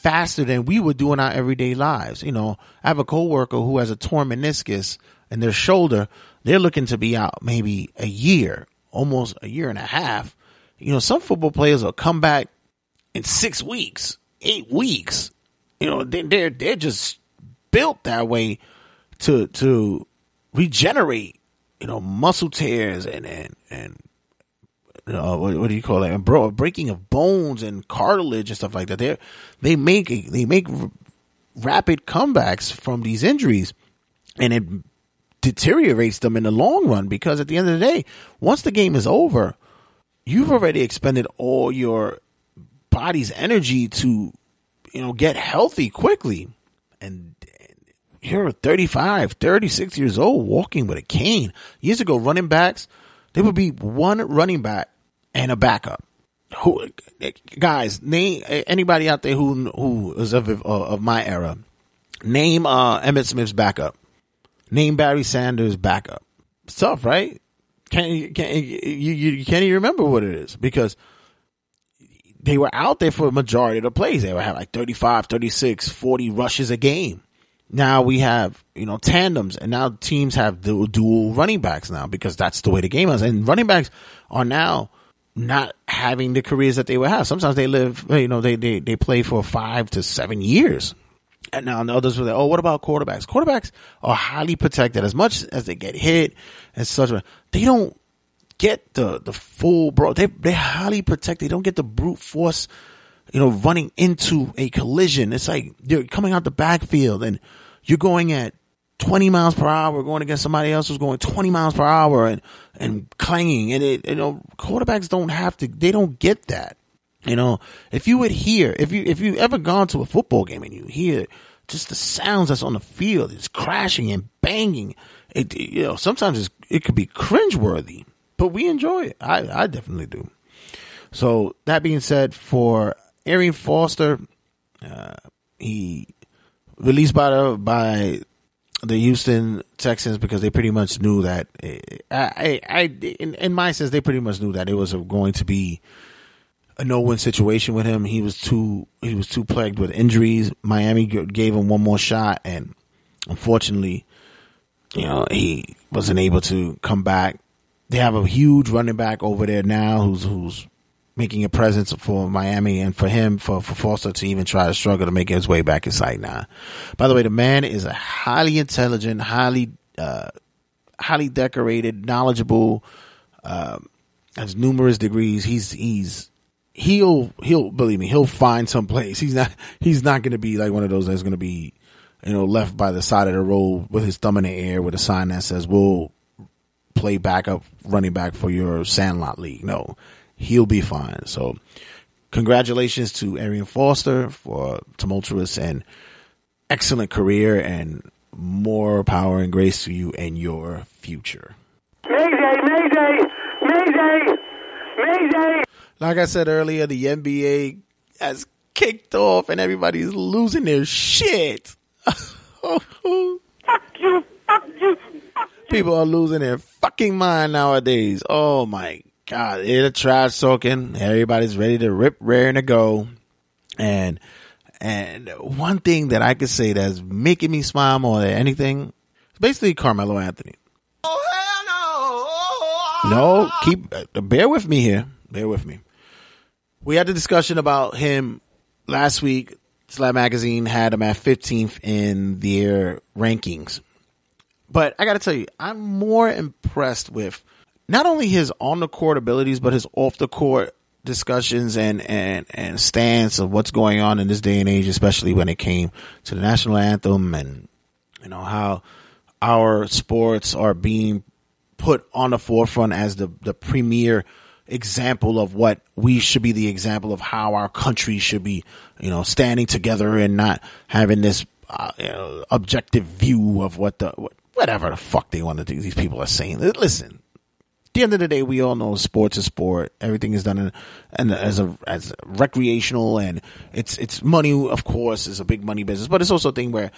S9: faster than we would do in our everyday lives. You know, I have a coworker who has a torn meniscus in their shoulder. They're looking to be out maybe a year, almost a year and a half. You know, some football players will come back in six weeks, eight weeks. You know, they, they're they're just built that way to to regenerate. You know, muscle tears and and and uh, what, what, do you call it? Bro, breaking of bones and cartilage and stuff like that. They they make they make r- rapid comebacks from these injuries, and it deteriorates them in the long run because at the end of the day, once the game is over, you've already expended all your body's energy to you know get healthy quickly, and you're 35, 36 years old walking with a cane. Years ago, running backs there would be one running back and a backup. Who guys name anybody out there who who is of of my era? Name uh, Emmitt Smith's backup. Name Barry Sanders' backup. It's tough, right? Can can you you can't even remember what it is because they were out there for a majority of the plays. They would have like 35, 36, 40 rushes a game. Now we have, you know, tandems and now teams have dual running backs now because that's the way the game is. And running backs are now not having the careers that they would have. Sometimes they live, you know, they, they, they play for five to seven years. And now the others were like, oh, what about quarterbacks? Quarterbacks are highly protected as much as they get hit and such. They don't get the, the full bro. They, they're highly protected. They don't get the brute force, you know, running into a collision. It's like they're coming out the backfield and you're going at 20 miles per hour going against somebody else who's going 20 miles per hour and, and clanging. And it, you know, quarterbacks don't have to, they don't get that. You know, if you would hear, if you, if you ever gone to a football game and you hear just the sounds that's on the field, it's crashing and banging. It, you know, sometimes it could be cringeworthy, but we enjoy it. I, I definitely do. So that being said, for Arian Foster, uh, he released by the, by the Houston Texans because they pretty much knew that. I, I, in, in my sense, they pretty much knew that it was going to be a no-win situation with him. He was too, he was too plagued with injuries. Miami gave him one more shot, and unfortunately, you know, he wasn't able to come back. They have a huge running back over there now who's who's making a presence for Miami and for him, for, for Foster to even try to struggle to make his way back inside now. By the way, the man is a highly intelligent, highly, uh, highly decorated, knowledgeable, uh, has numerous degrees. He's, he's, he'll, he'll, believe me, he'll find some place. He's not, he's not going to be like one of those that's going to be, you know, left by the side of the road with his thumb in the air with a sign that says, we'll play backup running back for your Sandlot League. No, he'll be fine. So congratulations to Arian Foster for tumultuous and excellent career and more power and grace to you and your future.
S3: Mayday, Mayday, Mayday, Mayday.
S9: Like I said earlier, the NBA has kicked off and everybody's losing their shit.
S3: fuck you, fuck you, fuck you.
S9: People are losing their fucking mind nowadays. Oh my God, it's trash talking. Everybody's ready to rip, raring to go. And, and one thing that I could say that's making me smile more than anything is basically Carmelo Anthony. Oh, hell no. Oh, no, oh, oh. keep, uh, bear with me here. Bear with me. We had the discussion about him last week. Slam Magazine had him at 15th in their rankings. But I gotta tell you, I'm more impressed with not only his on the court abilities, but his off the court discussions and, and, and stance of what's going on in this day and age, especially when it came to the national anthem and, you know, how our sports are being put on the forefront as the, the premier example of what we should be the example of how our country should be, you know, standing together and not having this uh, you know, objective view of what the, whatever the fuck they want to do. These people are saying, listen, the end of the day, we all know sports is sport. Everything is done in, and as a as recreational, and it's it's money. Of course, is a big money business, but it's also a thing where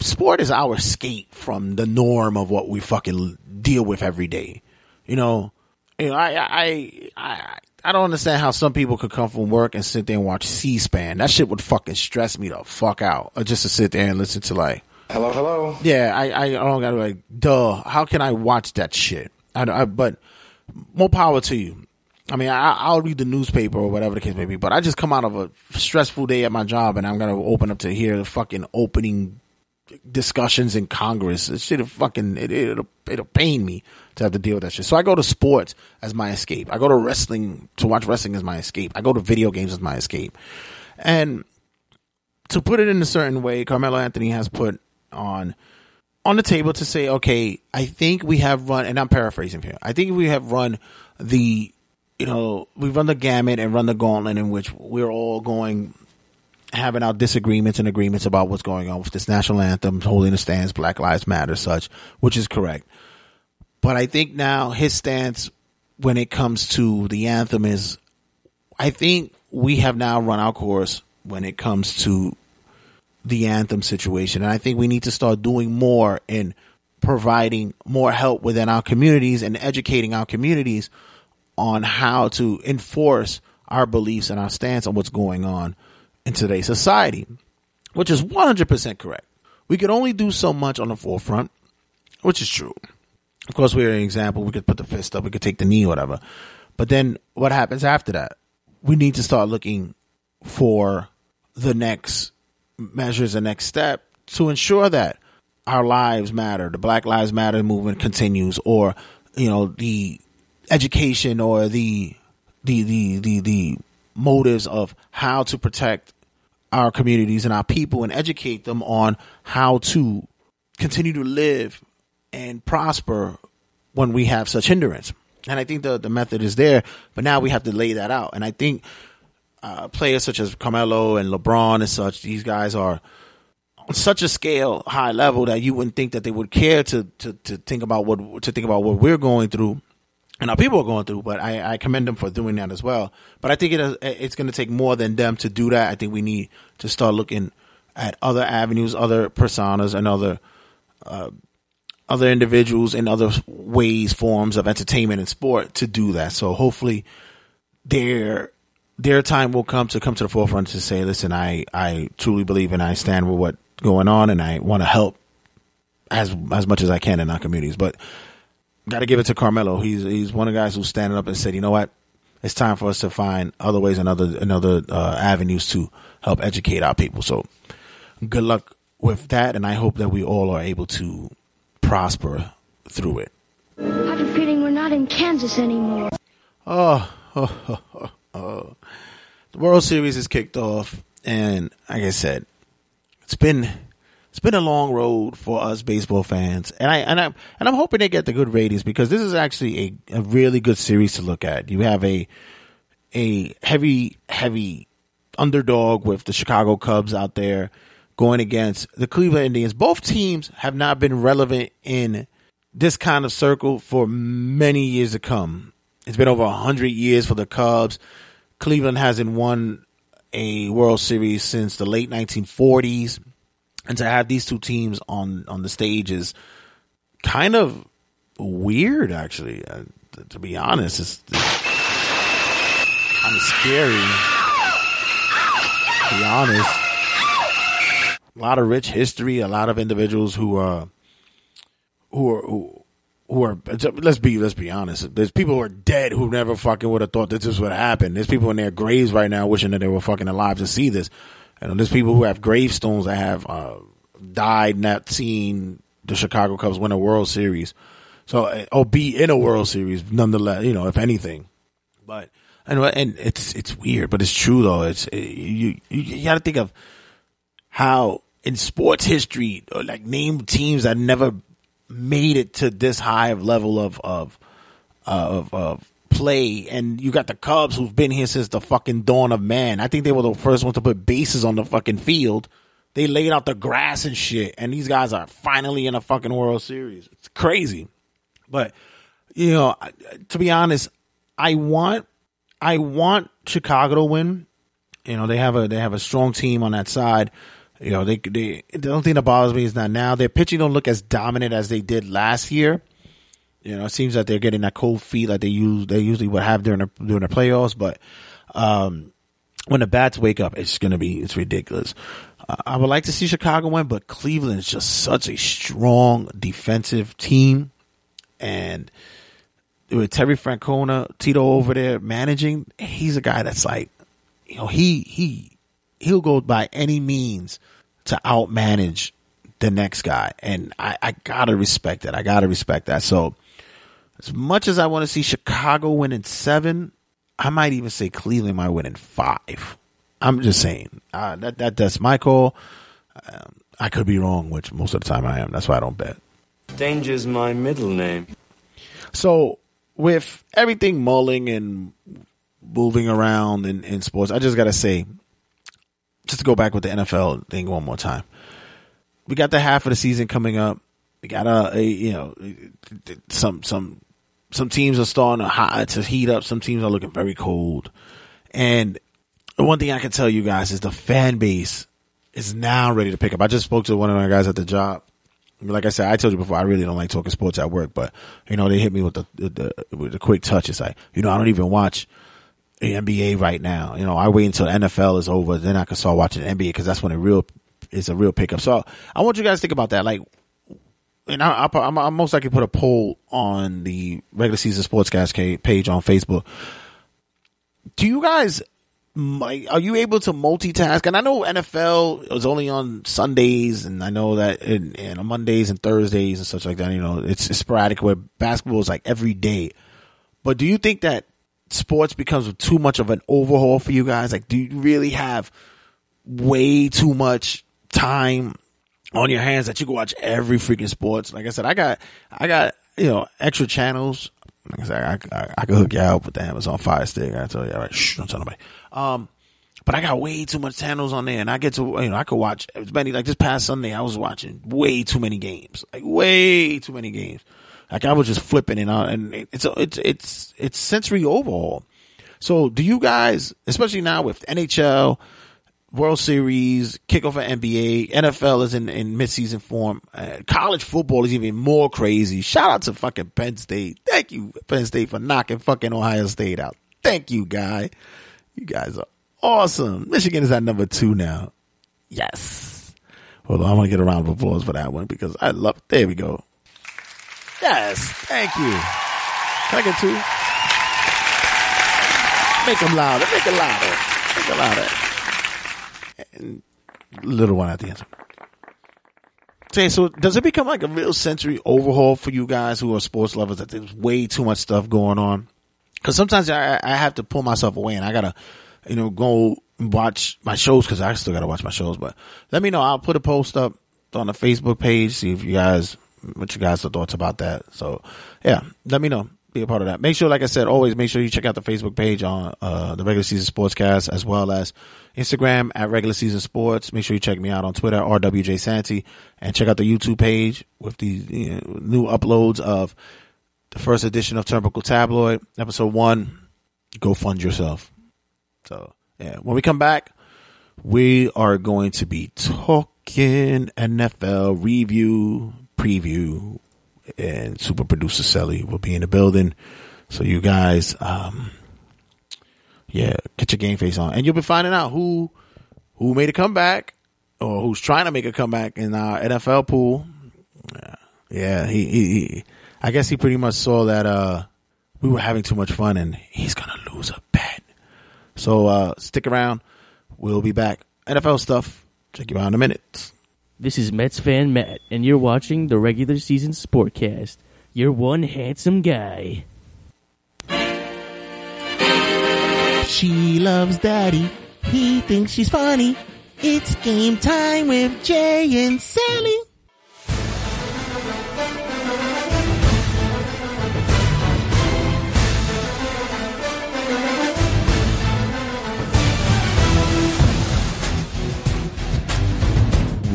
S9: sport is our escape from the norm of what we fucking deal with every day. You know, you know, I I I I don't understand how some people could come from work and sit there and watch C-SPAN. That shit would fucking stress me the fuck out. Or just to sit there and listen to like,
S13: hello, hello.
S9: Yeah, I I don't gotta like, duh. How can I watch that shit? I, I but more power to you. I mean, I, I'll read the newspaper or whatever the case may be, but I just come out of a stressful day at my job and I'm gonna open up to hear the fucking opening discussions in Congress. It have fucking it, it'll it'll pain me to have to deal with that shit. So I go to sports as my escape. I go to wrestling to watch wrestling as my escape. I go to video games as my escape. And to put it in a certain way, Carmelo Anthony has put on on the table to say, okay, I think we have run, and I'm paraphrasing here. I think we have run the, you know, we've run the gamut and run the gauntlet in which we're all going having our disagreements and agreements about what's going on with this national anthem, holding the stands, Black Lives Matter, such, which is correct. But I think now his stance when it comes to the anthem is, I think we have now run our course when it comes to the anthem situation. And I think we need to start doing more in providing more help within our communities and educating our communities on how to enforce our beliefs and our stance on what's going on in today's society, which is 100% correct. We could only do so much on the forefront, which is true. Of course, we're an example. We could put the fist up, we could take the knee, whatever. But then what happens after that? We need to start looking for the next measures, the next step to ensure that our lives matter, the Black Lives Matter movement continues, or, you know, the education or the, the, the, the, the motives of how to protect our communities and our people and educate them on how to continue to live and prosper when we have such hindrance. And I think the, the method is there, but now we have to lay that out. And I think uh, players such as Carmelo and LeBron and such, these guys are on such a scale, high level that you wouldn't think that they would care to, to, to think about what, to think about what we're going through and our people are going through, but I, I commend them for doing that as well. But I think it, it's going to take more than them to do that. I think we need to start looking at other avenues, other personas, and other uh, other individuals in other ways, forms of entertainment and sport to do that. So hopefully, their their time will come to come to the forefront to say, "Listen, I I truly believe and I stand with what's going on, and I want to help as as much as I can in our communities." But got to give it to Carmelo. He's he's one of the guys who's standing up and said, you know what, it's time for us to find other ways and other and other uh, avenues to help educate our people. So, good luck with that, and I hope that we all are able to prosper through it.
S14: I have a feeling we're not in Kansas anymore.
S9: Oh, oh, oh, oh, oh. the World Series is kicked off, and like I said, it's been it's been a long road for us baseball fans, and I and I and I'm hoping they get the good ratings because this is actually a, a really good series to look at. You have a a heavy heavy underdog with the Chicago Cubs out there going against the Cleveland Indians. Both teams have not been relevant in this kind of circle for many years to come. It's been over a hundred years for the Cubs. Cleveland hasn't won a World Series since the late 1940s and to have these two teams on on the stage is kind of weird actually. Uh, to be honest it's, it's kind of scary to be honest. A lot of rich history a lot of individuals who are who are who, who are let's be let's be honest there's people who are dead who never fucking would have thought this would happen there's people in their graves right now wishing that they were fucking alive to see this and there's people who have gravestones that have uh, died not seeing the Chicago Cubs win a World Series. So, or be in a World Series, nonetheless, you know, if anything. But And and it's it's weird, but it's true though. It's you you, you got to think of how in sports history, or like name teams that never made it to this high of level of of uh, of, of play. And you got the Cubs who've been here since the fucking dawn of man. I think they were the first ones to put bases on the fucking field. They laid out the grass and shit, and these guys are finally in a fucking World Series. It's crazy, but you know, to be honest, I want I want Chicago to win. You know, they have a they have a strong team on that side. You know, they they the only thing that bothers me is that now their pitching don't look as dominant as they did last year. You know, it seems that they're getting that cold feet like they use they usually would have during the during the playoffs. But um, when the bats wake up, it's gonna be it's ridiculous. Uh, I would like to see Chicago win, but Cleveland is just such a strong defensive team, and with Terry Francona, Tito over there managing, he's a guy that's like, you know, he he he'll go by any means to outmanage the next guy, and I, I gotta respect that. I gotta respect that. So, as much as I want to see Chicago win in seven, I might even say Cleveland might win in five. I'm just saying uh, that that that's my call. Um, I could be wrong, which most of the time I am. That's why I don't bet.
S13: Danger's my middle name.
S9: So with everything mulling and moving around in, in sports, I just gotta say, just to go back with the NFL thing one more time. We got the half of the season coming up. We got a, a you know some some some teams are starting to, hot, to heat up. Some teams are looking very cold. And one thing I can tell you guys is the fan base is now ready to pick up. I just spoke to one of my guys at the job. Like I said, I told you before, I really don't like talking sports at work, but you know, they hit me with the, the, with the quick touch. It's like, you know, I don't even watch the NBA right now. You know, I wait until NFL is over, then I can start watching NBA because that's when it real is a real pickup. So I want you guys to think about that. Like, and I'm, most likely put a poll on the regular season sportscast page on Facebook. Do you guys are you able to multitask? And I know NFL is only on Sundays, and I know that in, in on Mondays and Thursdays and such like that. You know, it's sporadic. Where basketball is like every day. But do you think that sports becomes too much of an overhaul for you guys? Like, do you really have way too much time on your hands that you can watch every freaking sports? Like I said, I got, I got, you know, extra channels. Like I said, I, I, I can hook you up with the Amazon Fire Stick. I tell you, all right, shh, don't tell nobody. Um, but I got way too much channels on there, and I get to you know I could watch as many. Like this past Sunday, I was watching way too many games, like way too many games. Like I was just flipping and on, and it's it's it's it's sensory overhaul. So do you guys, especially now with NHL, World Series, kickoff of NBA, NFL is in, in midseason form. Uh, college football is even more crazy. Shout out to fucking Penn State. Thank you, Penn State, for knocking fucking Ohio State out. Thank you, guy. You guys are awesome. Michigan is at number two now. Yes. Hold on, I want to get a round of applause for that one because I love. There we go. Yes, thank you. Can I get two? Make them louder. Make it louder. Make it louder. And little one at the end. Say, so does it become like a real sensory overhaul for you guys who are sports lovers that there's way too much stuff going on? Cause sometimes I, I have to pull myself away and I gotta, you know, go watch my shows cause I still gotta watch my shows. But let me know. I'll put a post up on the Facebook page. See if you guys, what you guys' thoughts about that. So yeah, let me know. Be a part of that. Make sure, like I said, always make sure you check out the Facebook page on, uh, the regular season sportscast as well as Instagram at regular season sports. Make sure you check me out on Twitter, RWJ Santy and check out the YouTube page with the you know, new uploads of the first edition of Turnbuckle Tabloid, episode one. Go fund yourself. So, yeah, when we come back, we are going to be talking NFL review, preview, and super producer Sally will be in the building. So, you guys, um, yeah, get your game face on, and you'll be finding out who who made a comeback or who's trying to make a comeback in our NFL pool. Yeah, yeah he, he, he I guess he pretty much saw that uh, we were having too much fun and he's gonna lose a bet. So uh, stick around. We'll be back. NFL stuff. Check you out in a minute.
S15: This is Mets fan Matt, and you're watching the regular season sportcast. You're one handsome guy.
S9: She loves daddy. He thinks she's funny. It's game time with Jay and Sally.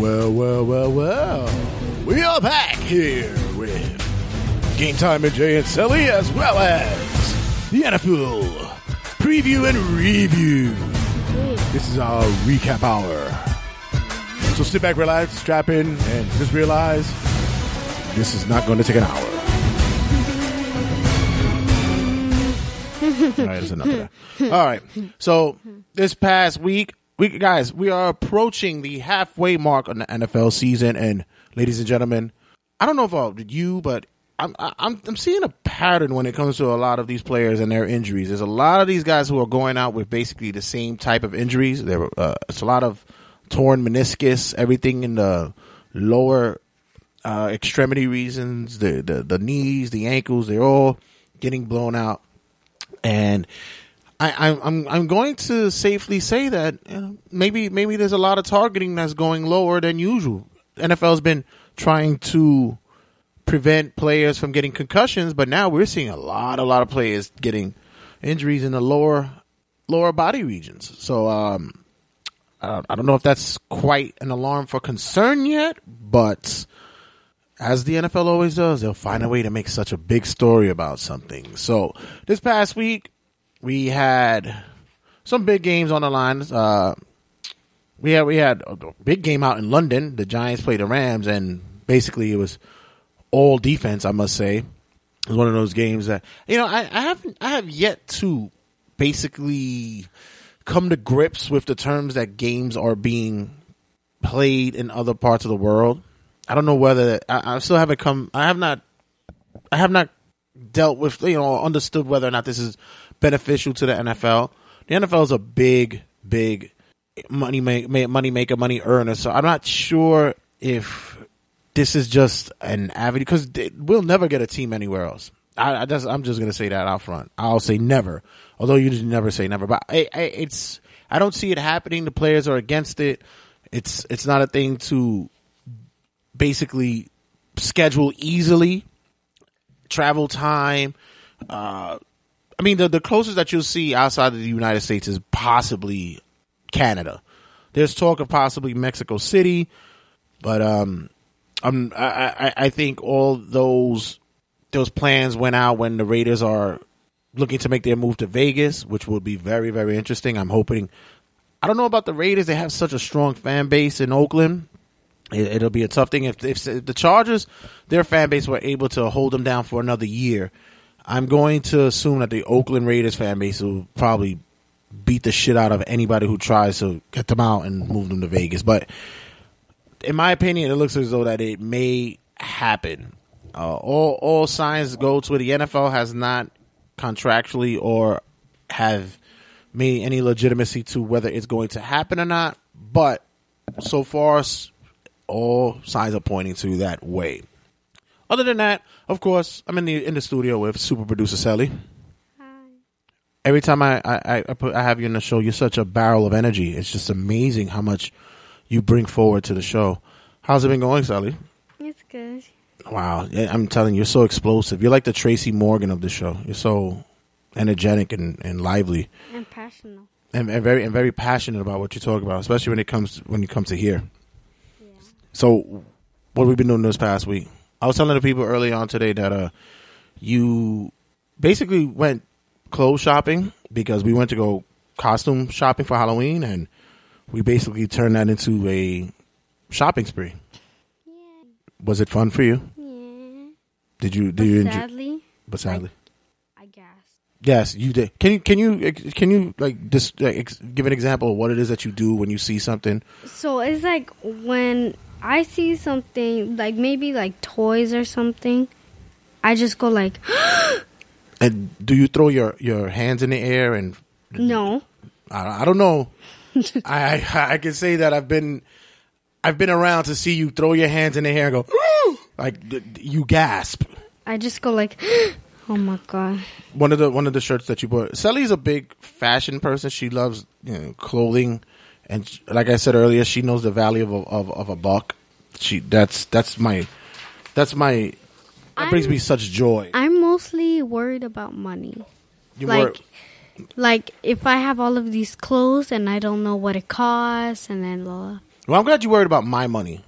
S9: Well, well, well, well. We are back here with Game Time with Jay and Sally as well as the NFL preview and review. This is our recap hour. So sit back, relax, strap in, and just realize this is not going to take an hour. All right, that's enough of that. All right. So this past week, we guys, we are approaching the halfway mark on the NFL season, and ladies and gentlemen, I don't know all you, but I'm I'm I'm seeing a pattern when it comes to a lot of these players and their injuries. There's a lot of these guys who are going out with basically the same type of injuries. There, uh, it's a lot of torn meniscus, everything in the lower uh, extremity reasons, the, the the knees, the ankles. They're all getting blown out, and I, I'm I'm I'm going to safely say that you know, maybe maybe there's a lot of targeting that's going lower than usual. NFL's been trying to prevent players from getting concussions, but now we're seeing a lot, a lot of players getting injuries in the lower, lower body regions. So, um, I don't know if that's quite an alarm for concern yet, but as the NFL always does, they'll find a way to make such a big story about something. So this past week, we had some big games on the line. Uh, we had we had a big game out in London. The Giants played the Rams, and basically it was all defense. I must say, it was one of those games that you know I, I haven't I have yet to basically come to grips with the terms that games are being played in other parts of the world. I don't know whether I, I still haven't come. I have not. I have not dealt with you know understood whether or not this is beneficial to the NFL. The NFL is a big, big money make, money maker, money earner. So I'm not sure if this is just an avenue because we'll never get a team anywhere else. I, I just, I'm just gonna say that out front. I'll say never, although you just never say never. But I, I, it's I don't see it happening. The players are against it. It's it's not a thing to basically schedule easily. Travel time. Uh, I mean, the the closest that you'll see outside of the United States is possibly Canada. There's talk of possibly Mexico City, but um, I'm, I, I, think all those those plans went out when the Raiders are looking to make their move to Vegas, which will be very very interesting. I'm hoping. I don't know about the Raiders; they have such a strong fan base in Oakland. It, will be a tough thing if, if the Chargers, their fan base were able to hold them down for another year. I'm going to assume that the Oakland Raiders fan base will probably beat the shit out of anybody who tries to get them out and move them to Vegas. But in my opinion, it looks as though that it may happen. Uh, all all signs go to it. The NFL has not contractually or have made any legitimacy to whether it's going to happen or not. But so far, all signs are pointing to that way. Other than that, of course, I'm in the in the studio with super producer Sally. Hi. Every time I I I, put, I have you in the show, you're such a barrel of energy. It's just amazing how much you bring forward to the show. How's it been going, Sally?
S10: It's good.
S9: Wow, I'm telling you, you're so explosive. You're like the Tracy Morgan of the show. You're so energetic and, and lively
S10: and passionate
S9: and, and very and very passionate about what you talk about, especially when it comes when you come to here. Yeah. So, what have we been doing this past week? I was telling the people early on today that uh, you basically went clothes shopping because we went to go costume shopping for Halloween, and we basically turned that into a shopping spree. Yeah. Was it fun for you?
S10: Yeah.
S9: Did you? Did
S10: but
S9: you enjoy?
S10: Sadly.
S9: But sadly.
S10: I, I guess.
S9: Yes, you did. Can you can you can you like just like, give an example of what it is that you do when you see something?
S10: So it's like when I see something like maybe like toys or something, I just go like.
S9: and do you throw your your hands in the air and?
S10: No.
S9: I, I don't know. I, I I can say that I've been I've been around to see you throw your hands in the air and go like you gasp.
S10: I just go like Oh my god.
S9: One of the one of the shirts that you bought. Sally's a big fashion person. She loves you know clothing, and sh- like I said earlier, she knows the value of a, of, of a buck. She that's that's my that's my that brings me such joy.
S10: I'm mostly worried about money.
S9: You
S10: like,
S9: were-
S10: like if I have all of these clothes and I don't know what it costs, and then blah,
S9: Well, I'm glad you worried about my money.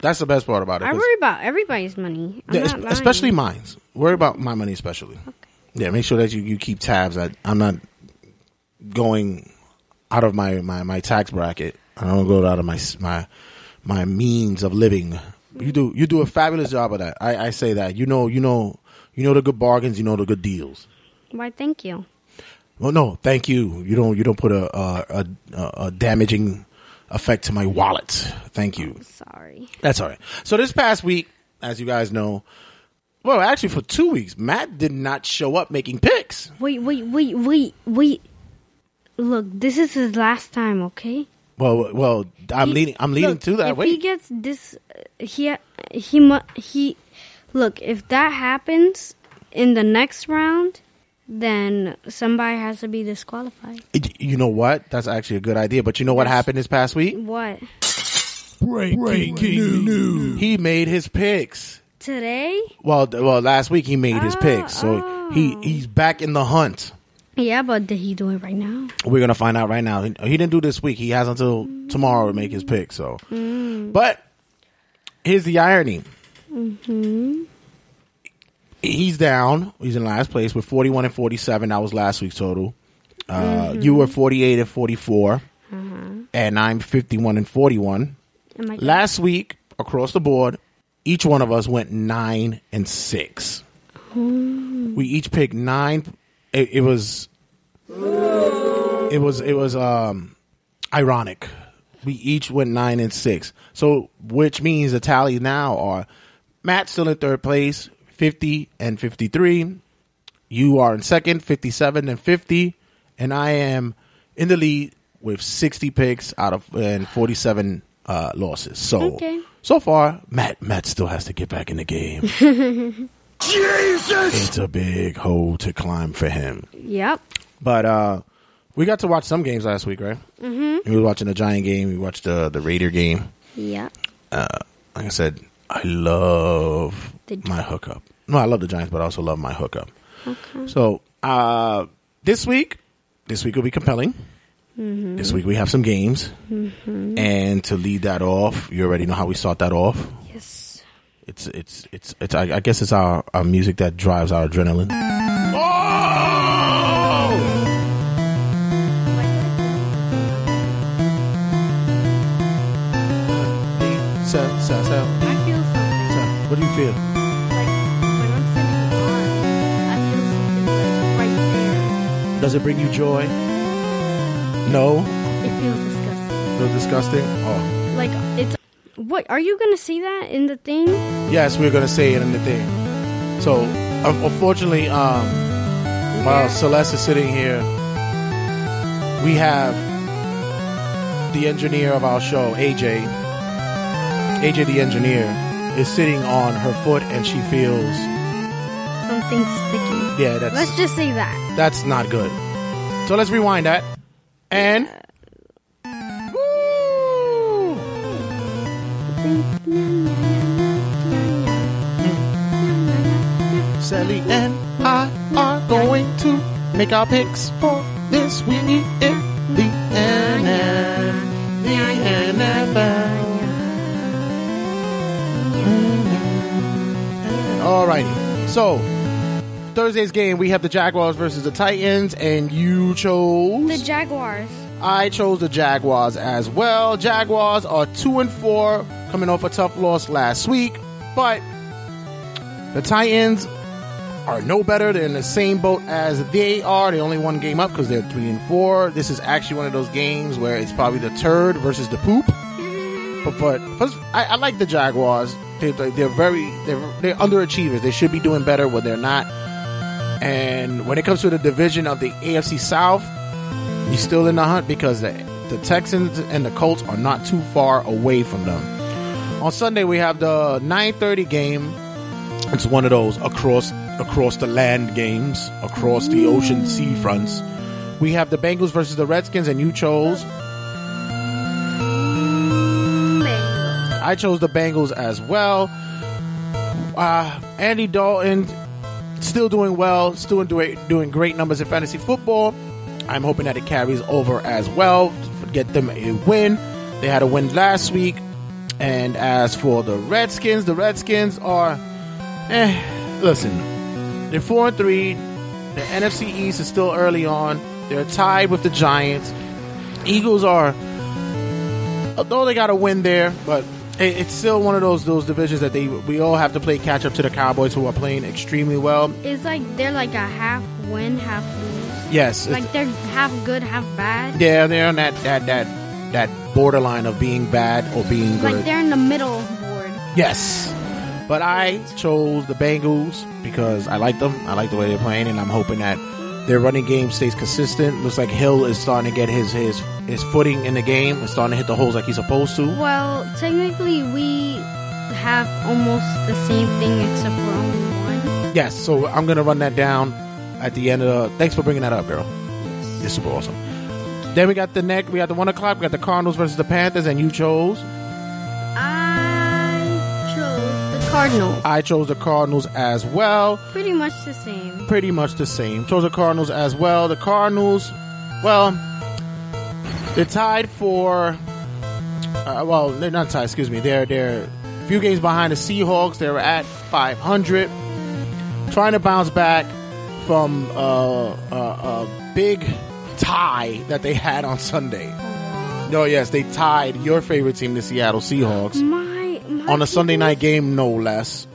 S9: That's the best part about it.
S10: I worry about everybody's money. I'm
S9: Yeah,
S10: not
S9: es-
S10: lying.
S9: especially mine. Worry about my money, especially. Yeah, make sure that you, you keep tabs. I, I'm not going out of my, my, my tax bracket. I don't go out of my my my means of living. You do you do a fabulous job of that. I, I say that. You know you know you know the good bargains. You know the good deals.
S10: Why? Thank you.
S9: Well, no, thank you. You don't you don't put a a, a, a damaging effect to my wallet. Thank you.
S10: Sorry.
S9: That's all right. So this past week, as you guys know, well, actually for two weeks, Matt did not show up making picks.
S10: Wait, wait, wait, wait, wait. Look, this is his last time, okay?
S9: Well, well, I'm
S10: He-
S9: leading. I'm leading
S10: look,
S9: to that.
S10: If he gets this, uh, he he mu- he. Look, if that happens in the next round, then somebody has to be disqualified.
S9: you know what? That's actually a good idea. But you know what happened this past week?
S10: What
S11: Breaking news.
S9: He made his picks.
S10: today?
S9: Well, well, last week he made his picks, so he he's back in the hunt.
S10: Yeah, but did he do it right now?
S9: We're gonna find out right now. He, he didn't do this week. He has until tomorrow to make his pick. So,
S10: Mm.
S9: but here's the irony.
S10: Mm-hmm.
S9: he's down. He's in last place with 41 and 47. That was last week's total. Uh,
S10: Mm-hmm.
S9: You were 48 and 44,
S10: Uh-huh.
S9: and I'm 51 and 41.
S10: Oh.
S9: Last week, across the board, each one of us went nine and six.
S10: Hmm.
S9: We each picked nine. It, it was, it was, it was um, ironic. We each went nine and six. So, which means the tally now are Matt still in third place, 50 and 53. You are in second, 57 and 50. And I am in the lead with 60 picks out of and 47 uh, losses. So,
S10: Okay.
S9: so far, Matt Matt still has to get back in the game.
S7: Jesus!
S9: it's a big hole to climb for him.
S10: Yep.
S9: But uh, we got to watch some games last week, right?
S10: Mhm.
S9: We were watching the Giant game. We watched the the Raider game.
S10: Yeah.
S9: Uh, like I said, I love
S10: The-
S9: my hookup. No, I love the Giants, but I also love my hookup.
S10: Okay.
S9: So uh, this week, this week will be compelling.
S10: Mhm.
S9: This week we have some games,
S10: Mhm.
S9: and to lead that off, you already know how we start that off.
S10: Yes.
S9: It's it's it's it's. I, I guess it's our, our music that drives our adrenaline. So, so, so.
S10: I feel something.
S9: What do you feel?
S10: When I'm sitting on, I feel something like right there.
S9: Does it bring you joy? No.
S10: It feels disgusting.
S9: Feel disgusting? Oh.
S10: Like it's. What are you gonna see that in the thing?
S9: Yes, we're gonna say it in the thing. So, un- unfortunately, um, while Celeste is sitting here, we have the engineer of our show, AJ. AJ, the engineer, is sitting on her foot, and she feels
S10: Something sticky.
S9: Yeah, that's-
S10: Let's just say that.
S9: that's not good. So let's rewind that. And Sally and I are going to make our picks for this week Alrighty. So, Thursday's game, we have the Jaguars versus the Titans, and you chose.
S10: The Jaguars.
S9: I chose the Jaguars as well. Jaguars are two and four, coming off a tough loss last week, but the Titans are no better. They're in the same boat as they are. They only one game up because they're three and four. This is actually one of those games where it's probably the turd versus the poop. Mm-hmm. But but first, I, I like the Jaguars. They, they, they're very they're they're underachievers. They should be doing better, but they're not. And when it comes to the division of the AFC South, he's still in the hunt because the, the Texans and the Colts are not too far away from them. On Sunday, we have the 9:30 game It's one of those across across the land games, across the ocean sea fronts. We have the Bengals versus the Redskins, and you chose. I chose the Bengals as well. Uh, Andy Dalton still doing well, still doing doing great numbers in fantasy football. I'm hoping that it carries over as well. Get them a win. They had a win last week. And as for the Redskins, the Redskins are, eh, listen, they're four and three. The NFC East is still early on. They're tied with the Giants. Eagles are, although they got a win there, but it's still one of those those divisions that they we all have to play catch up to the Cowboys who are playing extremely well.
S10: It's like they're like a half win, half lose.
S9: Yes,
S10: Like they're half good, half bad.
S9: Yeah, they're on that that that that borderline of being bad or being good.
S10: Like they're in the middle board.
S9: Yes. But I chose the Bengals because I like them. I like the way they're playing, and I'm hoping that their running game stays consistent. Looks like Hill is starting to get his his his footing in the game and starting to hit the holes like he's supposed to.
S10: Well, technically, we have almost the same thing except for only one.
S9: Yes, so I'm gonna run that down at the end of the. Thanks for bringing that up, girl. It's super awesome. Then we got the neck. We got the one o'clock. We got the Cardinals versus the Panthers, and you chose.
S10: Cardinals.
S9: I chose the Cardinals as well.
S10: Pretty much the same.
S9: pretty much the same. Chose the Cardinals as well. The Cardinals, well, they're tied for. Uh, well, they're not tied. Excuse me. They're they're a few games behind the Seahawks. They're at 500, trying to bounce back from uh, uh, a big tie that they had on Sunday. No, yes, they tied your favorite team, the Seattle Seahawks,
S10: My, my
S9: on a Sunday night game, no less.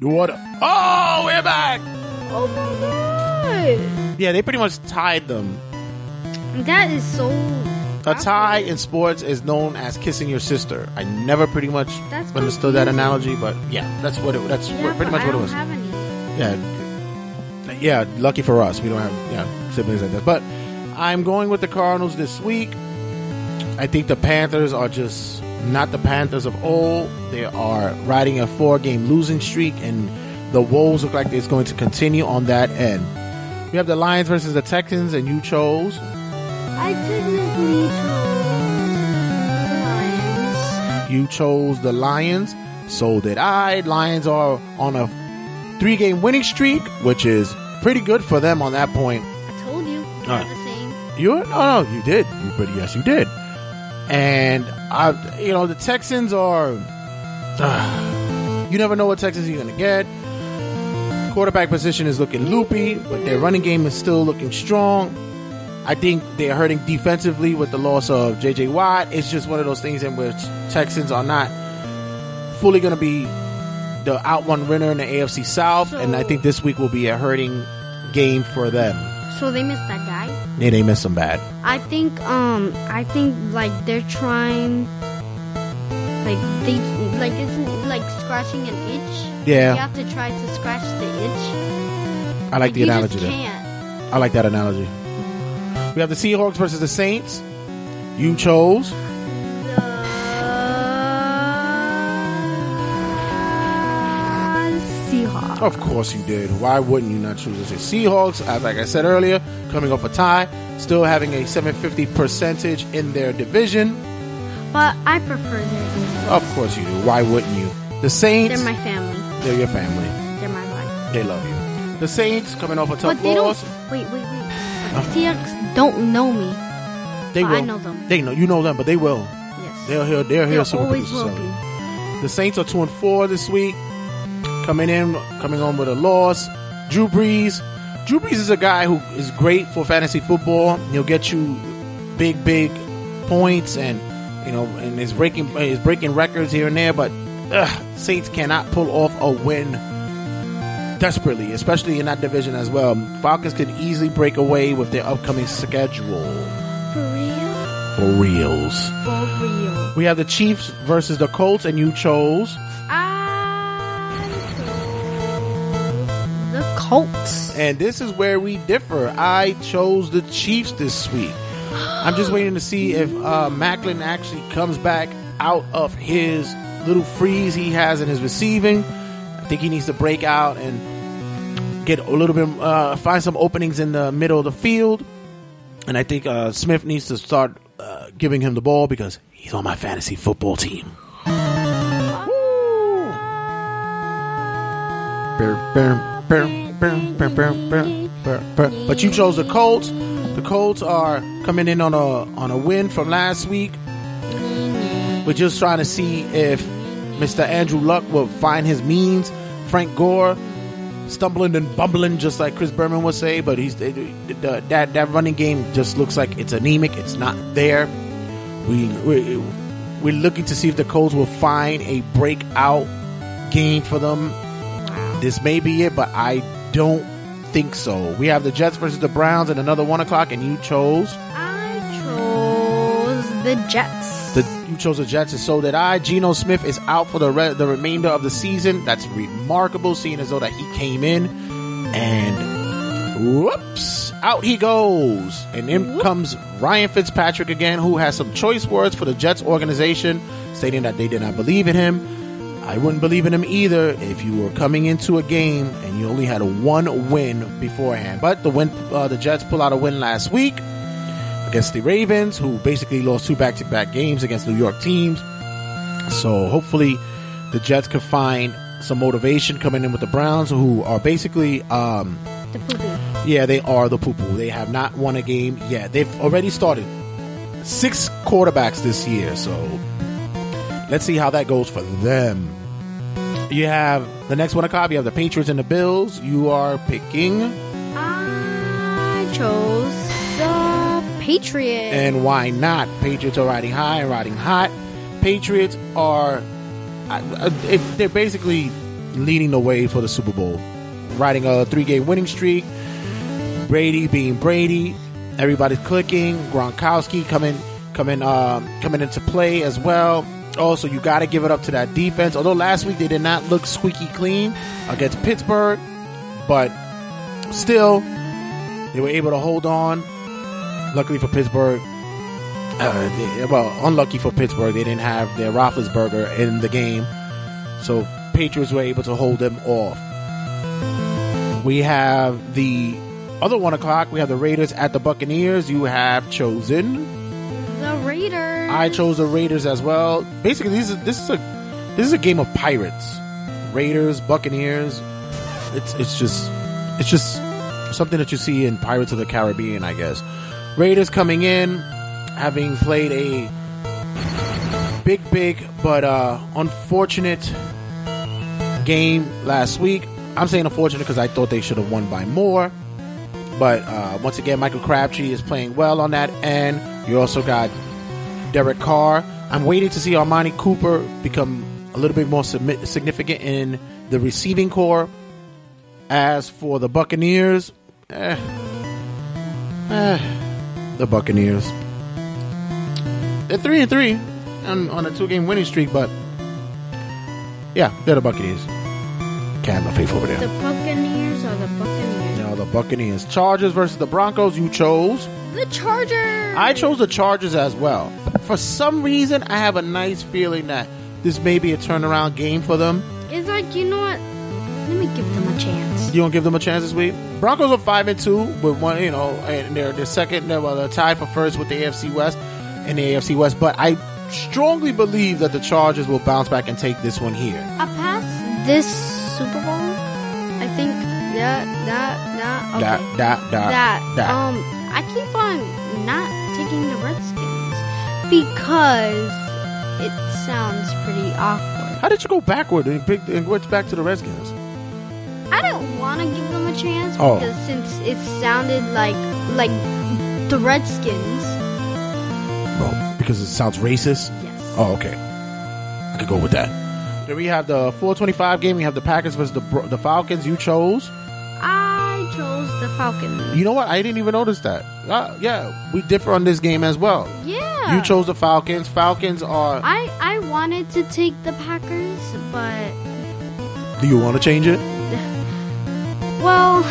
S9: What? Oh, we're back.
S10: Oh my god!
S9: Yeah, they pretty much tied them.
S10: That is so.
S9: A tie in sports is known as kissing your sister. I never pretty much
S10: That's
S9: understood that
S10: confusing.
S9: analogy, but yeah, that's what it. That's
S10: Yeah,
S9: what, pretty
S10: but
S9: much
S10: I
S9: what it
S10: don't
S9: was.
S10: have any.
S9: Yeah, yeah. Lucky for us, we don't have yeah siblings like that. But I'm going with the Cardinals this week. I think the Panthers are just not the Panthers of old. They are riding a four-game losing streak, and the woes look like it's going to continue on that end. We have the Lions versus the Texans, and you chose.
S10: I technically chose Lions.
S9: You chose the Lions. So did I. Lions are on a three game winning streak, which is pretty good for them on that point.
S10: I told you.
S9: All
S10: the same.
S9: You no no you did. You, but yes you did. And I you know the Texans are you never know what Texans you're gonna get. Quarterback position is looking loopy, but their running game is still looking strong. I think they're hurting defensively with the loss of J.J. Watt. It's just one of those things in which Texans are not fully going to be the out one winner in the AFC South, and I think this week will be a hurting game for them.
S10: So they missed that guy.
S9: Yeah, they miss them bad.
S10: I think um I think like they're trying like they like isn't like scratching an itch.
S9: Yeah.
S10: You have to try to scratch the itch.
S9: I like the
S10: you
S9: analogy
S10: Just can't.
S9: I like that analogy. We have the Seahawks versus the Saints. You chose. Of course you did. Why wouldn't you not choose the Seahawks? As like I said earlier, coming off a tie, still having a 750 percentage in their division.
S10: But I prefer their
S9: Of course you do. Why wouldn't you? The Saints.
S10: They're my family.
S9: They're your family.
S10: They're my life.
S9: They love you. The Saints coming off a tough
S10: But they don't.
S9: loss.
S10: Wait, wait, wait. The Seahawks don't know me.
S9: They will.
S10: I know them.
S9: They know you know them, but they will.
S10: Yes.
S9: They're here. They're here.
S10: They always will be.
S9: The Saints are two and four this week. Coming in, coming on with a loss. Drew Brees. Drew Brees is a guy who is great for fantasy football. He'll get you big, big points, and you know, and is breaking is breaking records here and there. But ugh, Saints cannot pull off a win desperately, especially in that division as well. Falcons could easily break away with their upcoming schedule.
S10: For real?
S9: For reals.
S10: For real.
S9: We have the Chiefs versus the Colts, and you chose.
S10: Colts.
S9: And this is where we differ. I chose the Chiefs this week. I'm just waiting to see if uh, Maclin actually comes back out of his little freeze he has in his receiving. I think he needs to break out and get a little bit, uh, find some openings in the middle of the field. And I think uh, Smith needs to start uh, giving him the ball because he's on my fantasy football team. But you chose the Colts. The Colts are coming in on a on a win from last week. We're just trying to see if Mr. Andrew Luck will find his means. Frank Gore stumbling and bumbling, just like Chris Berman would say, but he's that that running game just looks like it's anemic. It's not there. We we we're looking to see if the Colts will find a breakout game for them. This may be it, but I don't think so. We have the Jets versus the Browns at another one o'clock, and you chose
S10: I chose the Jets.
S9: the you chose the Jets, and so did I. Geno Smith is out for the re- the remainder of the season. That's remarkable, seeing as though that he came in and whoops, out he goes, and in comes Ryan Fitzpatrick again, who has some choice words for the Jets organization, stating that they did not believe in him. I wouldn't believe in him either if you were coming into a game and you only had a one win beforehand. But the win, uh, the Jets pull out a win last week against the Ravens, who basically lost two back to back games against New York teams. So hopefully the Jets can find some motivation coming in with the Browns, who are basically, um,
S10: The poo-poo.
S9: yeah, they are the poo poo. They have not won a game yet. They've already started six quarterbacks this year, so let's see how that goes for them. You have the next one, o'clock. You have the Patriots and the Bills. You are picking.
S10: I chose the Patriots.
S9: And why not? Patriots are riding high and riding hot. Patriots are, I- they're basically leading the way for the Super Bowl, riding a three-game winning streak. Brady being Brady, everybody's clicking. Gronkowski coming, coming, um, coming into play as well. Also, you got to give it up to that defense. Although last week they did not look squeaky clean against Pittsburgh, but still, they were able to hold on. Luckily for Pittsburgh, uh, they- well, unlucky for Pittsburgh, they didn't have their Roethlisberger in the game, so Patriots were able to hold them off. We have the other one o'clock. We have the Raiders at the Buccaneers. You have chosen.
S10: Raiders.
S9: I chose the Raiders as well. Basically, this is this is a this is a game of pirates. Raiders, Buccaneers. It's it's just it's just something that you see in Pirates of the Caribbean, I guess. Raiders coming in, having played a big, big but uh, unfortunate game last week. I'm saying unfortunate because I thought they should have won by more. But uh, once again, Michael Crabtree is playing well on that end. You also got Derek Carr. I'm waiting to see Amari Cooper become a little bit more significant in the receiving core. As for the Buccaneers, eh, eh, the Buccaneers. They're three and three on, on a two game winning streak, but yeah, they're the Buccaneers. Can't have my faith over there.
S10: The Buccaneers are the Buccaneers?
S9: No, the Buccaneers. Chargers versus the Broncos. You chose.
S10: The Chargers.
S9: I chose the Chargers as well. For some reason, I have a nice feeling that this may be a turnaround game for them.
S10: It's like you know what? Let me give them a chance.
S9: You don't give them a chance this week. Broncos are five and two, with one, you know, and they're the second. They're, well, they're tied for first with the AFC West and the AFC West. But I strongly believe that the Chargers will bounce back and take this one here.
S10: I pass this Super Bowl. I think that that that okay.
S9: That that that
S10: that,
S9: that.
S10: um I keep on not taking the Redskins because it sounds pretty awkward.
S9: How did you go backward and pick and went back to the Redskins?
S10: I don't want to give them a chance
S9: Oh.
S10: because since it sounded like like the Redskins.
S9: Well, because it sounds racist.
S10: Yes.
S9: Oh, okay. I could go with that. Then we have the 425 game. We have the Packers versus the the Falcons. You chose.
S10: I chose the Falcons.
S9: You know what? I didn't even notice that. Uh, yeah, we differ on this game as well.
S10: Yeah.
S9: You chose the Falcons. Falcons are.
S10: I I wanted to take the Packers, but
S9: Do you want to change it?
S10: well,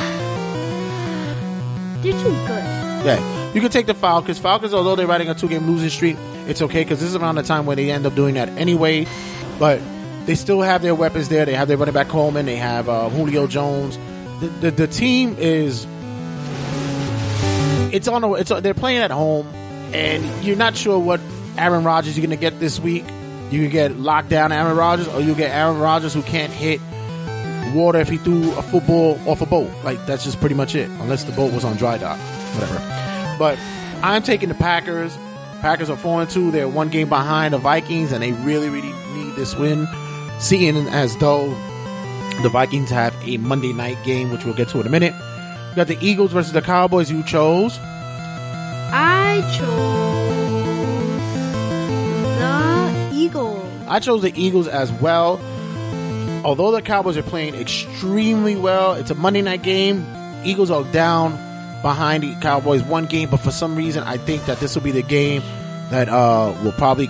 S10: they're too good.
S9: Yeah, you can take the Falcons. Falcons, although they're riding a two-game losing streak, it's okay because this is around the time where they end up doing that anyway. But they still have their weapons there. They have their running back Coleman. They have uh, Julio Jones. The, the team is it's on. A, it's they're playing at home, and you're not sure what Aaron Rodgers you're going to get this week. You get locked down Aaron Rodgers, or you get Aaron Rodgers who can't hit water if he threw a football off a boat. Like that's just pretty much it, unless the boat was on dry dock, whatever. But I'm taking the Packers. Packers are four and two. They're one game behind the Vikings, and they really, really need this win. Seeing as though the Vikings have a Monday night game, which we'll get to in a minute. We got the Eagles versus the Cowboys. You chose.
S10: I chose the Eagles.
S9: I chose the Eagles as well. Although the Cowboys are playing extremely well, it's a Monday night game. Eagles are down behind the Cowboys one game, but for some reason, I think that this will be the game that uh, will probably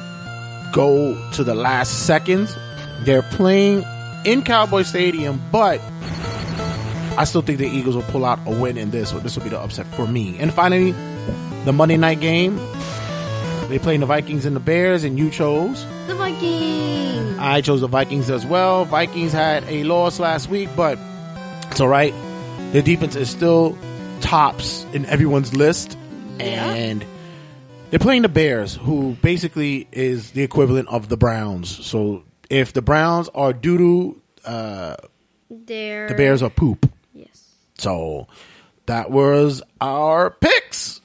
S9: go to the last seconds. They're playing in Cowboy Stadium, but I still think the Eagles will pull out a win in this. This will be the upset for me. And finally, the Monday night game. They playing the Vikings and the Bears, and you chose
S10: the Vikings.
S9: I chose the Vikings as well. Vikings had a loss last week, but it's all right. Their defense is still tops in everyone's list, and they're playing the Bears, who basically is the equivalent of the Browns. So if the Browns are doo doo, uh,
S10: They're
S9: the Bears are poop.
S10: Yes.
S9: So that was our picks.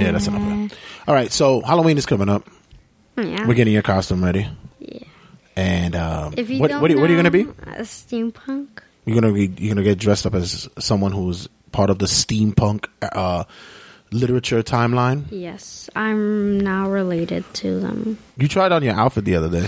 S9: Yeah, that's enough. All right, so Halloween is coming up.
S10: Yeah.
S9: We're getting your costume ready. Yeah. And um,
S10: If you
S9: what,
S10: don't
S9: what, are- what are you going to be?
S10: A steampunk.
S9: You're gonna be you're gonna get dressed up as someone who's part of the steampunk uh, literature timeline.
S10: Yes, I'm now related to them.
S9: You tried on your outfit the other day.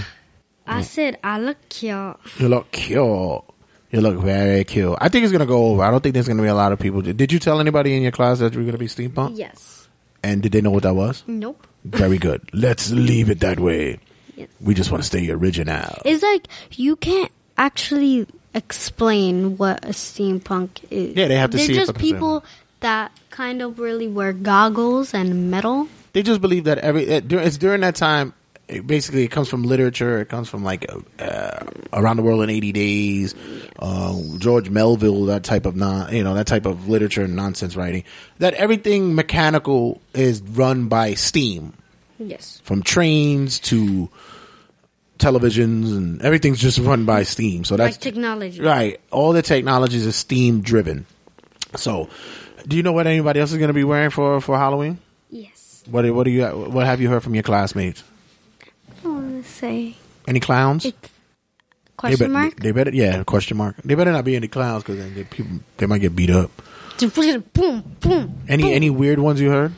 S10: I said I look cute.
S9: You look cute. You look very cute. I think it's gonna go over. I don't think there's gonna be a lot of people. Did you tell anybody in your class that you were gonna be steampunk?
S10: Yes.
S9: And did they know what that was?
S10: Nope.
S9: Very good. Let's leave it that way.
S10: Yes.
S9: We just want to stay original.
S10: It's like you can't actually explain what a steampunk is.
S9: Yeah, they have to
S10: They're
S9: see it
S10: just
S9: for themselves.
S10: people that kind of really wear goggles and metal.
S9: They just believe that every eh, it, dur- it's during that time. It basically, it comes from literature. It comes from like uh, around the world in eighty days. Uh, George Melville, that type of non, you know, that type of literature and nonsense writing. That everything mechanical is run by steam,
S10: Yes.
S9: from trains to televisions, and everything's just run by steam. So that's
S10: like technology.
S9: Right. All the technologies are steam driven. So, do you know what anybody else is going to be wearing for for Halloween?
S10: Yes.
S9: What what do you what have you heard from your classmates?
S10: I want to say
S9: Any clowns? they
S10: question
S9: better,
S10: mark.
S9: They better yeah question mark. They better not be any clowns because then they, people they might get beat up.
S10: boom, boom.
S9: Any any weird ones you heard?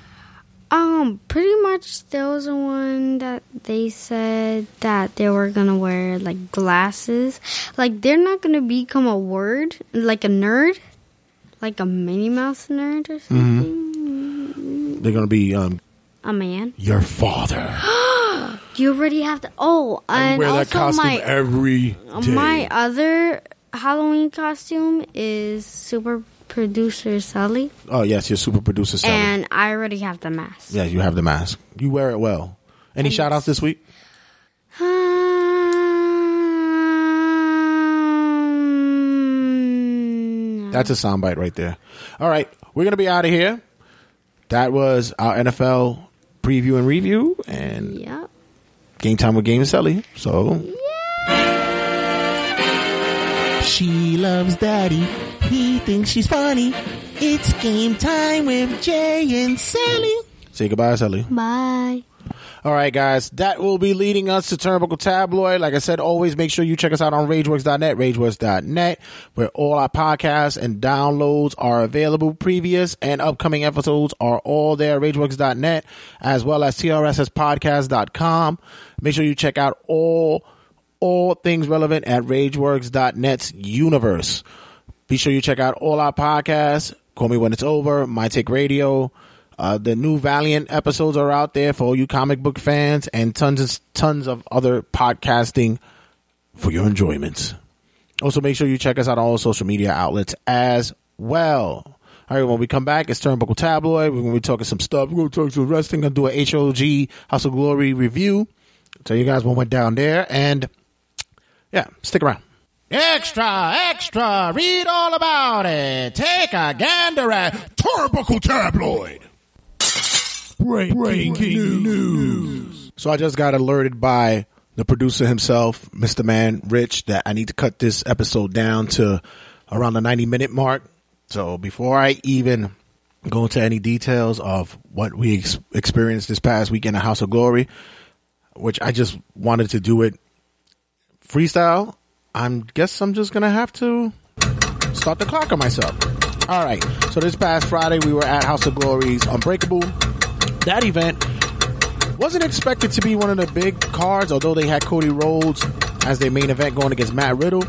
S10: Um, pretty much there was a one that they said that they were gonna wear like glasses. Like they're not gonna become a word, like a nerd, like a Minnie Mouse nerd or something.
S9: Mm-hmm. They're gonna be um
S10: A man.
S9: your father.
S10: You already have to. Oh,
S9: I
S10: and
S9: wear
S10: also
S9: that costume
S10: my
S9: every day.
S10: my other Halloween costume is super producer Sally.
S9: oh yes, your super producer Sally.
S10: and I already have the mask.
S9: yeah, you have the mask. You wear it well. Any shout outs this week? Um, That's a soundbite right there. All right, we're gonna be out of here. That was our NFL preview and review, and
S10: Yep.
S9: Game time with Game and Sally. So
S16: She loves daddy. He thinks she's funny. It's game time with Jay and Sally.
S9: say goodbye, Sally.
S10: Bye.
S9: All right, guys, that will be leading us to Turnbuckle Tabloid. Like I said, always make sure you check us out on RageWorks.net, RageWorks.net, where all our podcasts and downloads are available. Previous and upcoming episodes are all there, RageWorks.net, as well as TRSSPodcast.com. Make sure you check out all all things relevant at RageWorks.net's universe. Be sure you check out all our podcasts. Call Me When It's Over, My Take Radio, Uh, the new Valiant episodes are out there for all you comic book fans and tons and tons of other podcasting for your enjoyment. Also, make sure you check us out on all social media outlets as well. All right, when we come back, it's Turnbuckle Tabloid. We're going to be talking some stuff. We're going to talk some wrestling. Going to do a HOG of Glory review. Tell you guys what went down there. And yeah, stick around. Extra, extra, read all about it. Take a gander at
S11: Turnbuckle Tabloid.
S9: Breaking, news. So I just got alerted by the producer himself, Mr. Man Rich, that I need to cut this episode down to around the 90 minute mark. So before I even go into any details of what we ex- experienced this past weekend at House of Glory, which I just wanted to do it freestyle, I'm guess I'm just gonna have to start the clock on myself. All right. So this past Friday we were at House of Glory's Unbreakable. That event wasn't expected to be one of the big cards, although they had Cody Rhodes as their main event going against Matt Riddle.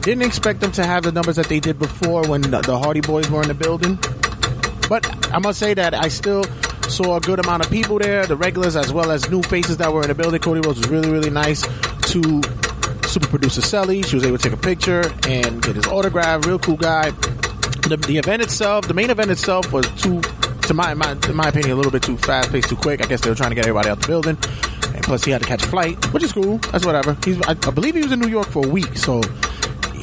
S9: Didn't expect them to have the numbers that they did before when the, Hardy Boys were in the building. But I must say that I still saw a good amount of people there, the regulars as well as new faces that were in the building. Cody Rhodes was really, really nice to super producer Sally. She was able to take a picture and get his autograph. Real cool guy. The, the event itself, the main event itself was too, to my, my, in my opinion, a little bit too fast paced, too quick. I guess they were trying to get everybody out the building. And plus he had to catch a flight, which is cool. That's whatever. He's, I, I believe he was in New York for a week. So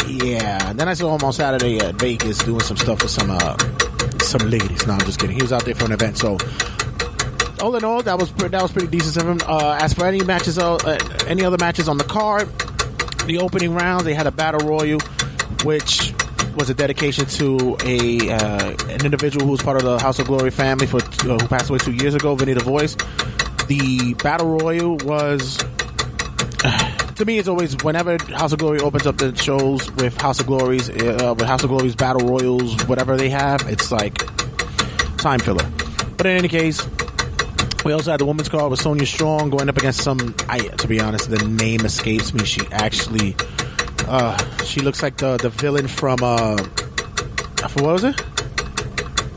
S9: yeah. Then I saw him on Saturday at Vegas doing some stuff with some, uh, some ladies. No, I'm just kidding. He was out there for an event. So all in all, that was that was pretty decent of him. Uh, as for any matches, uh, uh, any other matches on the card, the opening round they had a battle royal, which was a dedication to a uh, an individual who was part of the House of Glory family for uh, who passed away two years ago, Vinny the Voice. The battle royal was. To me, it's always whenever House of Glory opens up the shows with House of Glories, uh, with House of Glories battle royals, whatever they have, it's like time filler. But in any case, we also had the women's card with Sonya Strong going up against some. I, to be honest, the name escapes me. She actually, uh, she looks like the the villain from uh, what was it?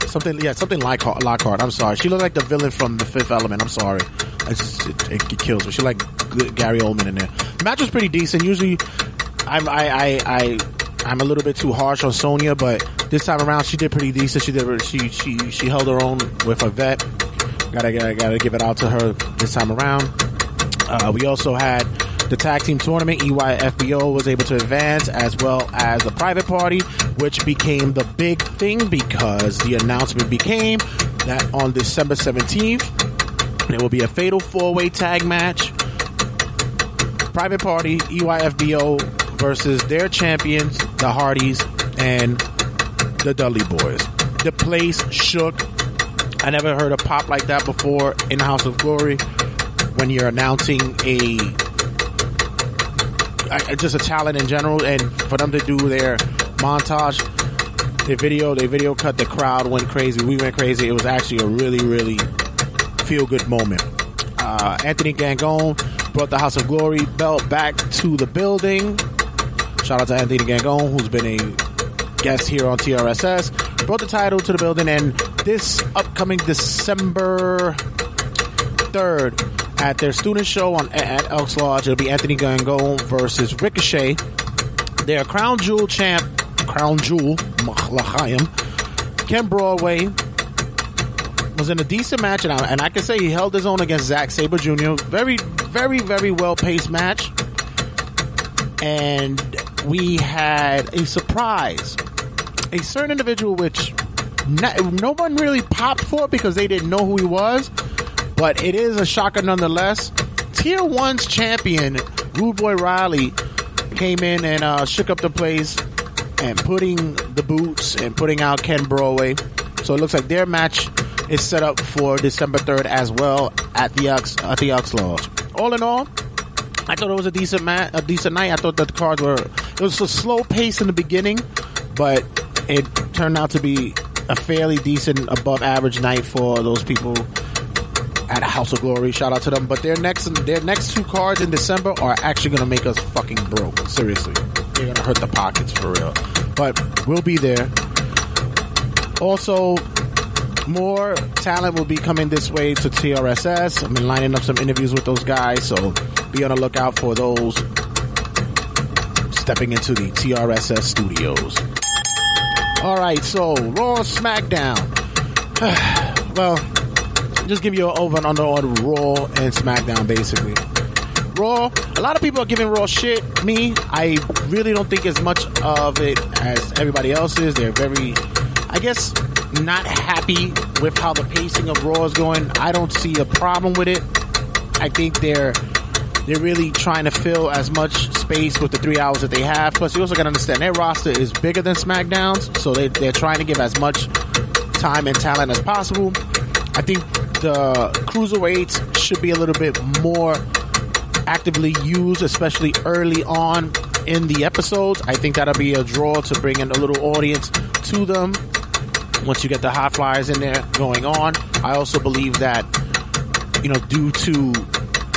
S9: Something, yeah, something like Lockhart. I'm sorry. She looked like the villain from The Fifth Element. I'm sorry. It, it kills me. She like Gary Oldman in there. The match was pretty decent. Usually, I'm I I, I I'm a little bit too harsh on Sonya, but this time around she did pretty decent. She did she she she held her own with a vet. Gotta gotta gotta give it out to her this time around. Uh, we also had the tag team tournament. EYFBO was able to advance as well as the private party, which became the big thing because the announcement became that on December 17th, there will be a fatal four way tag match. Private party, EYFBO versus their champions, the Hardys, and the Dudley Boys. The place shook. I never heard a pop like that before in the House of Glory when you're announcing a I- just a talent in general, and for them to do their montage, their video, their video cut, the crowd went crazy. We went crazy. It was actually a really, really feel good moment. Uh, Anthony Gangone brought the House of Glory belt back to the building. Shout out to Anthony Gangone, who's been a guest here on TRSS. Brought the title to the building, and this upcoming December 3rd, at their student show on at Elks Lodge. It'll be Anthony Gangone versus Ricochet. Their Crown Jewel champ, Crown Jewel, L'chaim, Ken Broadway was in a decent match, and I, and I can say he held his own against Zack Sabre Jr. Very, very, very well paced match. And we had a surprise. A certain individual which not, no one really popped for because they didn't know who he was but it is a shocker nonetheless. Tier 1's champion, Rude Boy Riley, came in and uh, shook up the place and putting the boots and putting out Ken Broadway. So it looks like their match is set up for December 3rd as well at the Ox, at the Elks Lodge. All in all, I thought it was a decent mat, a decent night. I thought that the cards were, it was a slow pace in the beginning, but it turned out to be a fairly decent above average night for those people at House of Glory. Shout out to them. But their next their next two cards in December are actually gonna make us fucking broke. Seriously. They're gonna hurt the pockets for real. But we'll be there. Also, more talent will be coming this way to TRSS. I've been lining up some interviews with those guys, so be on the lookout for those stepping into the TRSS studios. All right, so Raw SmackDown. well, just give you an over and under on Raw and SmackDown, basically. Raw, a lot of people are giving Raw shit. Me, I really don't think as much of it as everybody else is. They're very, I guess, not happy with how the pacing of Raw is going. I don't see a problem with it. I think they're they're really trying to fill as much space with the three hours that they have. Plus, you also got to understand their roster is bigger than SmackDown's, so they, they're trying to give as much time and talent as possible. I think the cruiserweights should be a little bit more actively used, especially early on in the episodes. I think that'll be a draw to bring in a little audience to them once you get the hot flyers in there going on. I also believe that, you know, due to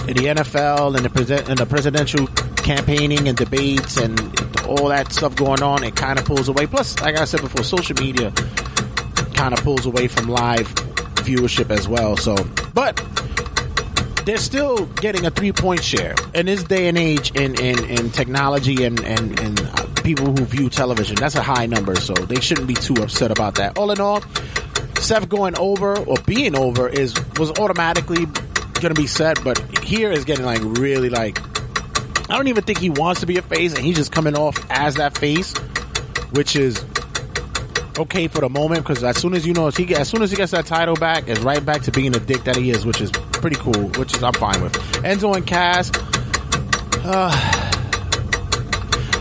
S9: the NFL and the, present, and the presidential campaigning and debates and all that stuff going on, it kind of pulls away. Plus, like I said before, social media kind of pulls away from live viewership as well. So, but they're still getting a three point share in this day and age in, in, in technology and, and, and uh, people who view television. That's a high number, so they shouldn't be too upset about that. All in all, Seth going over or being over is was automatically going to be set, but here is getting like really like. I don't even think he wants to be a face, and he's just coming off as that face, which is okay for the moment because as soon as you know, as he as soon as he gets that title back, it's right back to being the dick that he is, which is pretty cool. Which is I'm fine with. Enzo and Cass. Uh,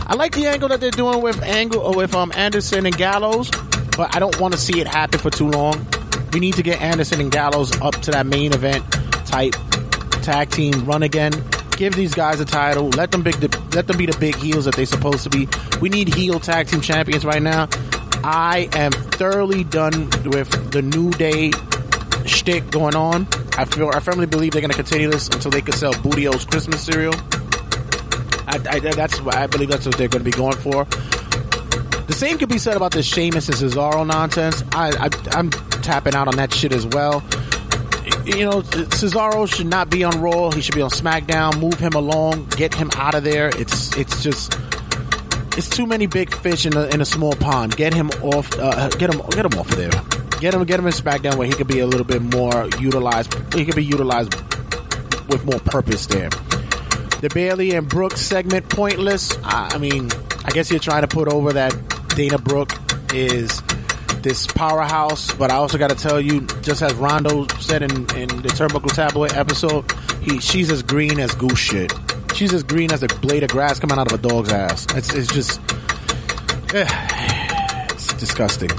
S9: I like the angle that they're doing with angle or with um Anderson and Gallows, but I don't want to see it happen for too long. We need to get Anderson and Gallows up to that main event type tag team run again. Give these guys a title. Let them big. Let them be the big heels that they're supposed to be. We need heel tag team champions right now. I am thoroughly done with the New Day shtick going on. I feel I firmly believe they're going to continue this until they can sell Booty-O's Christmas cereal. I, I, that's I believe that's what they're going to be going for. The same could be said about this Sheamus and Cesaro nonsense. I, I I'm tapping out on that shit as well. You know, Cesaro should not be on Raw. He should be on SmackDown. Move him along. Get him out of there. It's it's just it's too many big fish in a, in a small pond. Get him off. Uh, get him get him off of there. Get him get him in SmackDown where he could be a little bit more utilized. He could be utilized with more purpose there. The Bayley and Brooks segment pointless. I, I mean, I guess you're trying to put over that Dana Brooke is this powerhouse, but I also got to tell you, just as Rondo said in, in the Turnbuckle Tabloid episode, he she's as green as goose shit. She's as green as a blade of grass coming out of a dog's ass. It's, it's just, eh, it's disgusting.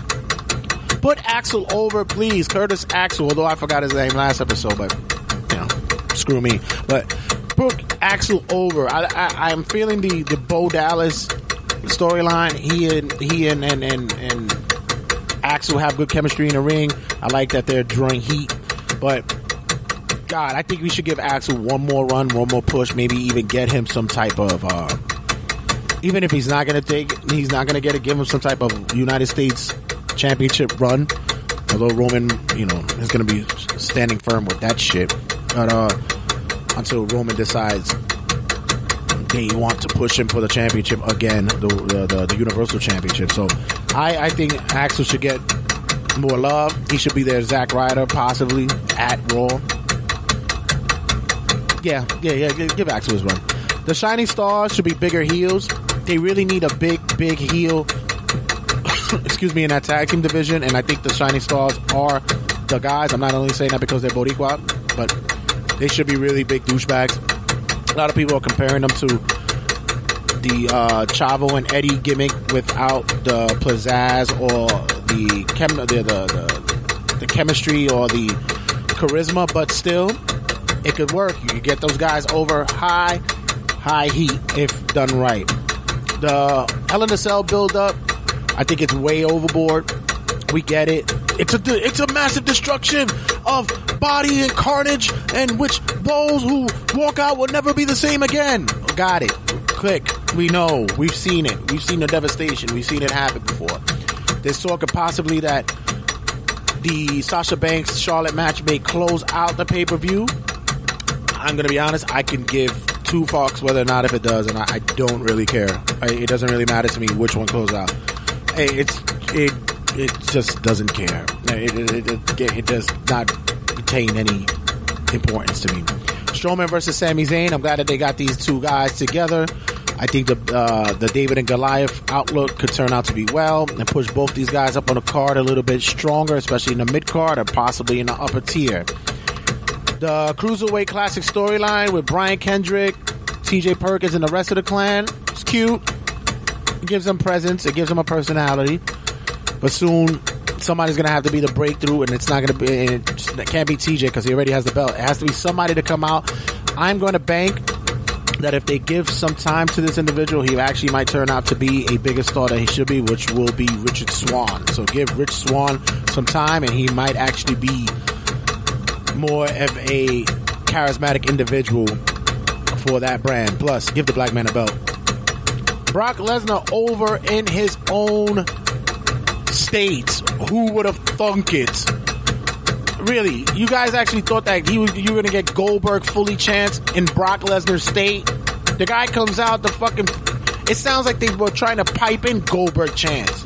S9: Put Axel over, please. Curtis Axel, although I forgot his name last episode, but, you know, screw me. But put Axel over. I, I, I'm feeling the, the Bo Dallas storyline. He and, he and, and, and, and Axel have good chemistry in the ring. I like that they're drawing heat, but God, I think we should give Axel one more run, one more push, maybe even get him some type of, uh, even if he's not to take, he's not to get it, give him some type of United States championship run. Although Roman, you know, is to be standing firm with that shit. But, uh, until Roman decides they want to push him for the championship again, the, the, the, the Universal Championship. So I, I think Axel should get more love. He should be there, Zack Ryder, possibly at Raw. Yeah, yeah, yeah. Give Axel his run. The Shining Stars should be bigger heels. They really need a big, big heel. excuse me, in that tag team division, and I think the Shining Stars are the guys. I'm not only saying that because they're Boricua, but they should be really big douchebags. A lot of people are comparing them to the uh, Chavo and Eddie gimmick without the pizzazz or the chem the, the, the, the chemistry or the charisma, but still, it could work. You get those guys over high, high heat if done right. The Hell in a Cell build up, I think it's way overboard. We get it. It's a it's a massive destruction of body and carnage, and which those who walk out will never be the same again. Got it. Click. We know. We've seen it. We've seen the devastation. We've seen it happen before. There's talk of possibly that the Sasha Banks Charlotte match may close out the pay per view. I'm gonna be honest. I can give two fucks whether or not if it does, and I, I don't really care. I, it doesn't really matter to me which one closes out. Hey, it's it it just doesn't care. It it, it, it, it does not retain any importance to me. Strowman versus Sami Zayn. I'm glad that they got these two guys together. I think the uh, the David and Goliath outlook could turn out to be well and push both these guys up on the card a little bit stronger, especially in the mid card or possibly in the upper tier. The Cruiserweight Classic storyline with Brian Kendrick, TJ Perkins, and the rest of the clan. It's cute. It gives them presence. It gives them a personality. But soon, somebody's gonna have to be the breakthrough, and it's not gonna be. And it can't be TJ because he already has the belt. It has to be somebody to come out. I'm going to bank that if they give some time to this individual, he actually might turn out to be a bigger star than he should be, which will be Richard Swann. So give Rich Swann some time, and he might actually be more of a charismatic individual for that brand. Plus, give the black man a belt. Brock Lesnar over in his own state. Who would have thunk it? Really, you guys actually thought that he was you were gonna get Goldberg fully chance in Brock Lesnar's state? The guy comes out the fucking. It sounds like they were trying to pipe in Goldberg chance.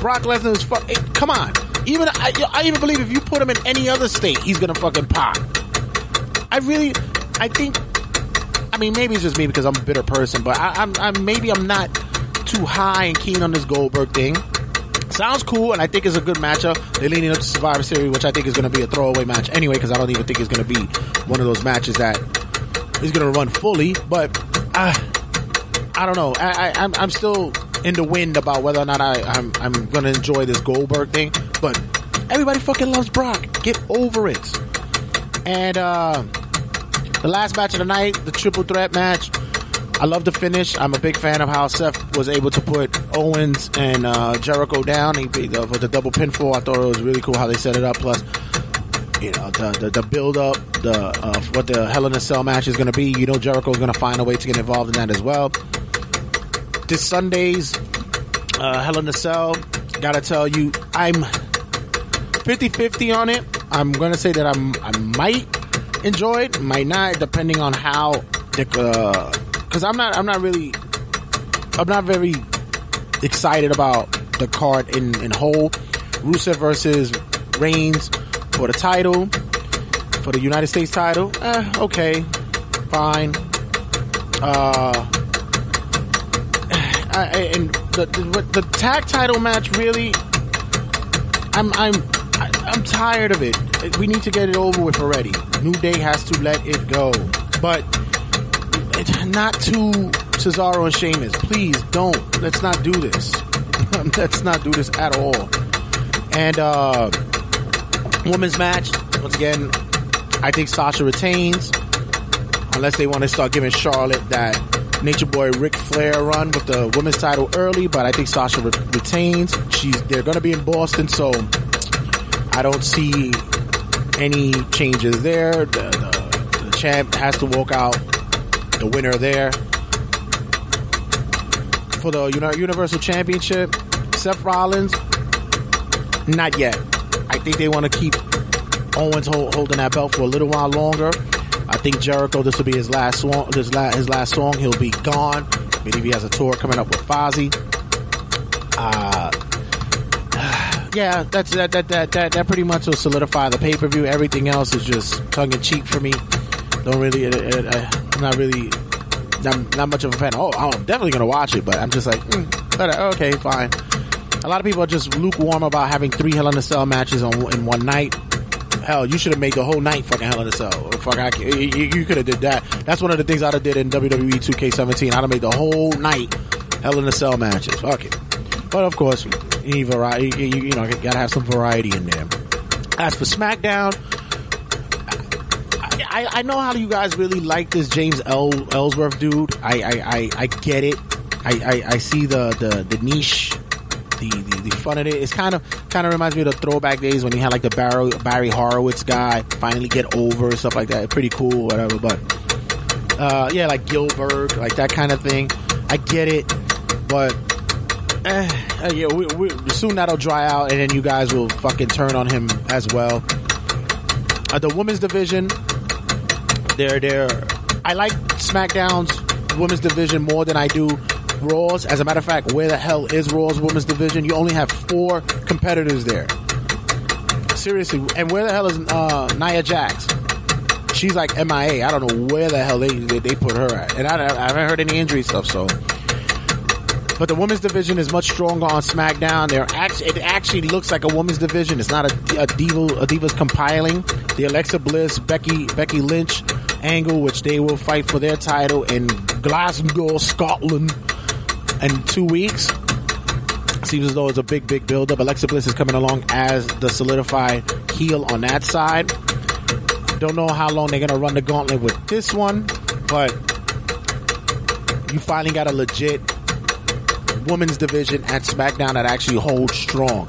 S9: Brock Lesnar is fuck. eh, Come on, even I, I even believe if you put him in any other state, he's gonna fucking pop. I really, I think. I mean, maybe it's just me because I'm a bitter person, but I, I'm, I'm maybe I'm not too high and keen on this Goldberg thing. Sounds cool, and I think it's a good matchup. They're leading up to Survivor Series, which I think is going to be a throwaway match anyway, because I don't even think it's going to be one of those matches that is going to run fully. But uh, I don't know. I, I, I'm, I'm still in the wind about whether or not I, I'm, I'm going to enjoy this Goldberg thing. But everybody fucking loves Brock. Get over it. And uh, the last match of the night, the triple threat match. I love the finish. I'm a big fan of how Seth was able to put Owens and uh, Jericho down. He uh, with the double pinfall. I thought it was really cool how they set it up. Plus, you know, the the, the build up, the uh, what the Hell in a Cell match is going to be. You know, Jericho's going to find a way to get involved in that as well. This Sunday's uh, Hell in a Cell. Gotta tell you, I'm 50-50 on it. I'm to say that I'm I might enjoy it, might not, depending on how the. Uh, because I'm not I'm not really I'm not very excited about the card in in whole. Rusev versus Reigns for the title for the United States title. Eh, okay, fine. Uh, I, and the, the the tag title match really. I'm I'm I'm tired of it. We need to get it over with already. New Day has to let it go, but not to Cesaro and Sheamus. Please don't. Let's not do this. Let's not do this at all. And uh women's match, once again, I think Sasha retains. Unless they want to start giving Charlotte that Nature Boy Ric Flair run with the women's title early, but I think Sasha re- retains. She's they're going to be in Boston, so I don't see any changes there. The, the, the champ has to walk out the winner there. For the Universal Championship, Seth Rollins, not yet. I think they want to keep Owens hold, holding that belt for a little while longer. I think Jericho, this will be his last song. This la- his last song. He'll be gone. Believe he has a tour coming up with Fozzy. Uh, yeah, that's that that that that, that pretty much will solidify the pay per view. Everything else is just tongue in cheek for me. Don't really, it, it, it, I'm not really, not, not much of a fan. Oh, I'm definitely gonna watch it, but I'm just like, mm, uh, okay, fine. A lot of people are just lukewarm about having three Hell in a Cell matches on in one night. Hell, you should have made the whole night fucking Hell in a Cell. Fuck, I, you, you could have did that. That's one of the things I'd have did in WWE 2K17. I'd have made the whole night Hell in a Cell matches. Fuck it. But of course, need variety. You, you know, you gotta have some variety in there. As for SmackDown, I, I know how you guys really like this James L, Ellsworth dude. I, I, I, I get it. I, I, I see the, the, the niche, the, the, the fun of it. It's kind of kind of reminds me of the throwback days when you had like the Barry, Barry Horowitz guy finally get over and stuff like that. Pretty cool, whatever. But uh, yeah, like Gillberg, like that kind of thing. I get it, but Eh, uh, yeah, we, we, soon that'll dry out, and then you guys will fucking turn on him as well. Uh, the women's division, they're they're. I like SmackDown's women's division more than I do Raw's. As a matter of fact, where the hell is Raw's women's division? You only have four competitors there. Seriously, and where the hell is uh, Nia Jax? She's like MIA. I don't know where the hell they they, they put her at, and I, I haven't heard any injury stuff. So but the women's division is much stronger on SmackDown. They're actually, it actually looks like a women's division. It's not a, a diva, a divas compiling. The Alexa Bliss, Becky, Becky Lynch angle, which they will fight for their title in Glasgow, Scotland, in two weeks. Seems as though it's a big, big build up. Alexa Bliss is coming along as the solidified heel on that side. Don't know how long they're gonna run the gauntlet with this one, but you finally got a legit women's division at SmackDown that actually holds strong.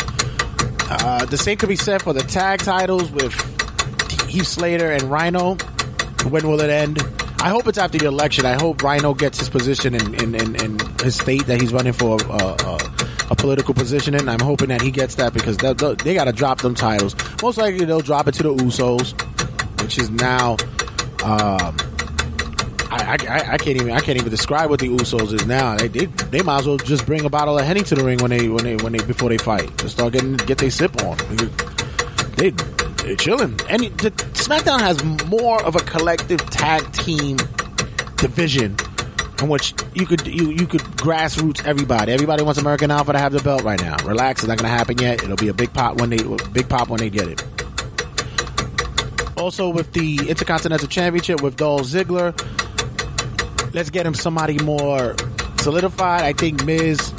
S9: Uh, the same could be said for the tag titles with Heath Slater and Rhyno. When will it end? I hope it's after the election. I hope Rhyno gets his position in, in, in, in his state that he's running for uh, uh, a political position in. I'm hoping that he gets that because they, they got to drop them titles. Most likely they'll drop it to the Usos, which is now. Um, I, I, I, can't even I can't even describe what the Usos is now. They, they they might as well just bring a bottle of Henny to the ring when they when they when they before they fight. Just start getting get their sip on. They they're chilling. And the, SmackDown has more of a collective tag team division in which you could you you could grassroots everybody. Everybody wants American Alpha to have the belt right now. Relax, it's not going to happen yet. It'll be a big pop when they big pop when they get it. Also with the Intercontinental Championship with Dolph Ziggler, let's get him somebody more solidified. I think Miz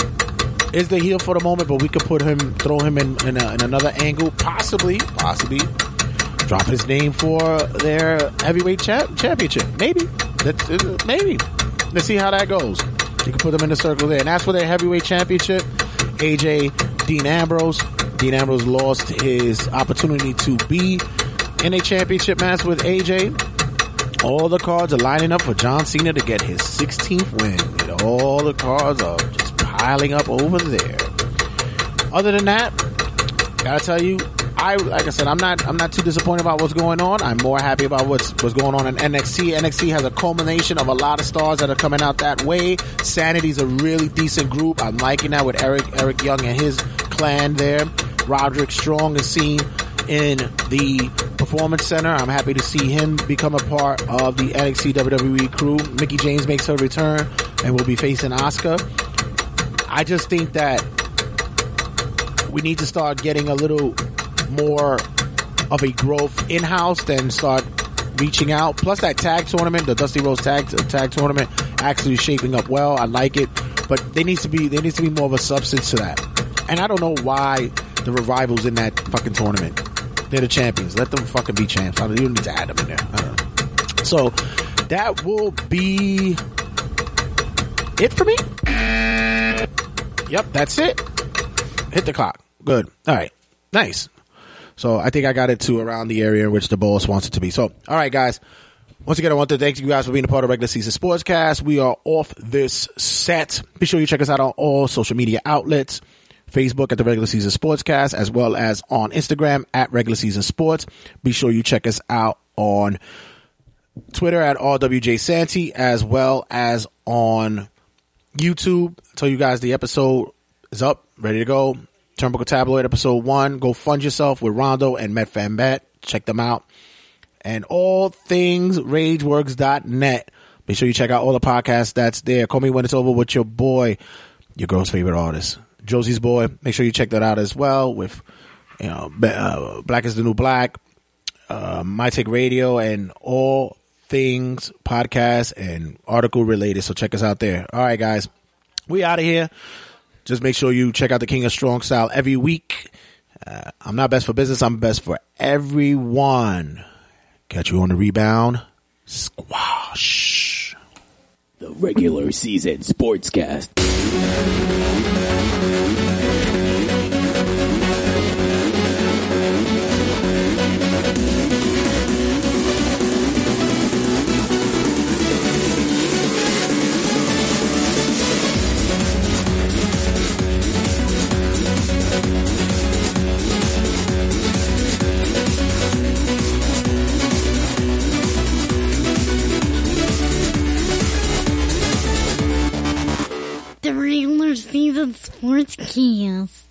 S9: is the heel for the moment, but we could put him, throw him in in, a, in another angle, possibly, possibly drop his name for their heavyweight cha- championship. Maybe, That's, uh, maybe. Let's see how that goes. You can put them in the circle there, and that's for their heavyweight championship. AJ Dean Ambrose. Dean Ambrose lost his opportunity to be in a championship match with AJ. All the cards are lining up for John Cena to get his 16th win. And all the cards are just piling up over there. Other than that, gotta tell you, I like I said, I'm not I'm not too disappointed about what's going on. I'm more happy about what's what's going on in NXT. NXT has a culmination of a lot of stars that are coming out that way. Sanity's a really decent group. I'm liking that with Eric Eric Young and his clan there. Roderick Strong is seen in the Performance Center. I'm happy to see him become a part of the NXT WWE crew. Mickie James makes her return and will be facing Asuka. I just think that we need to start getting a little more of a growth in house than start reaching out. Plus, that tag tournament, the Dusty Rhodes tag tag tournament, actually shaping up well. I like it, but there needs to be there needs to be more of a substance to that. And I don't know why the revivals in that fucking tournament. They're the champions. Let them fucking be champs. You don't need to add them in there. So that will be it for me. Yep, that's it. Hit the clock. Good. All right. Nice. So I think I got it to around the area in which the boss wants it to be. So, all right, guys. Once again, I want to thank you guys for being a part of regular season sportscast. We are off this set. Be sure you check us out on all social media outlets. Facebook at the Regular Season Sportscast, as well as on Instagram at Regular Season Sports. Be sure you check us out on Twitter at RWJ as well as on YouTube. I tell you guys the episode is up, ready to go. Turnbuckle Tabloid episode one. Go fund yourself with Rondo and Met. Check them out. And all things rageworks.net. Make sure you check out all the podcasts that's there. Call me when it's over with your boy, your girl's favorite artist. Josie's Boy. Make sure you check that out as well with, you know, uh, Black is the New Black, uh, My Take Radio, and all things podcast and article related. So check us out there. All right, guys. We out of here. Just make sure you check out the King of Strong Style every week. Uh, I'm not best for business. I'm best for everyone. Catch you on the rebound. Squash.
S8: The regular season sportscast.
S10: Season Sports Cast.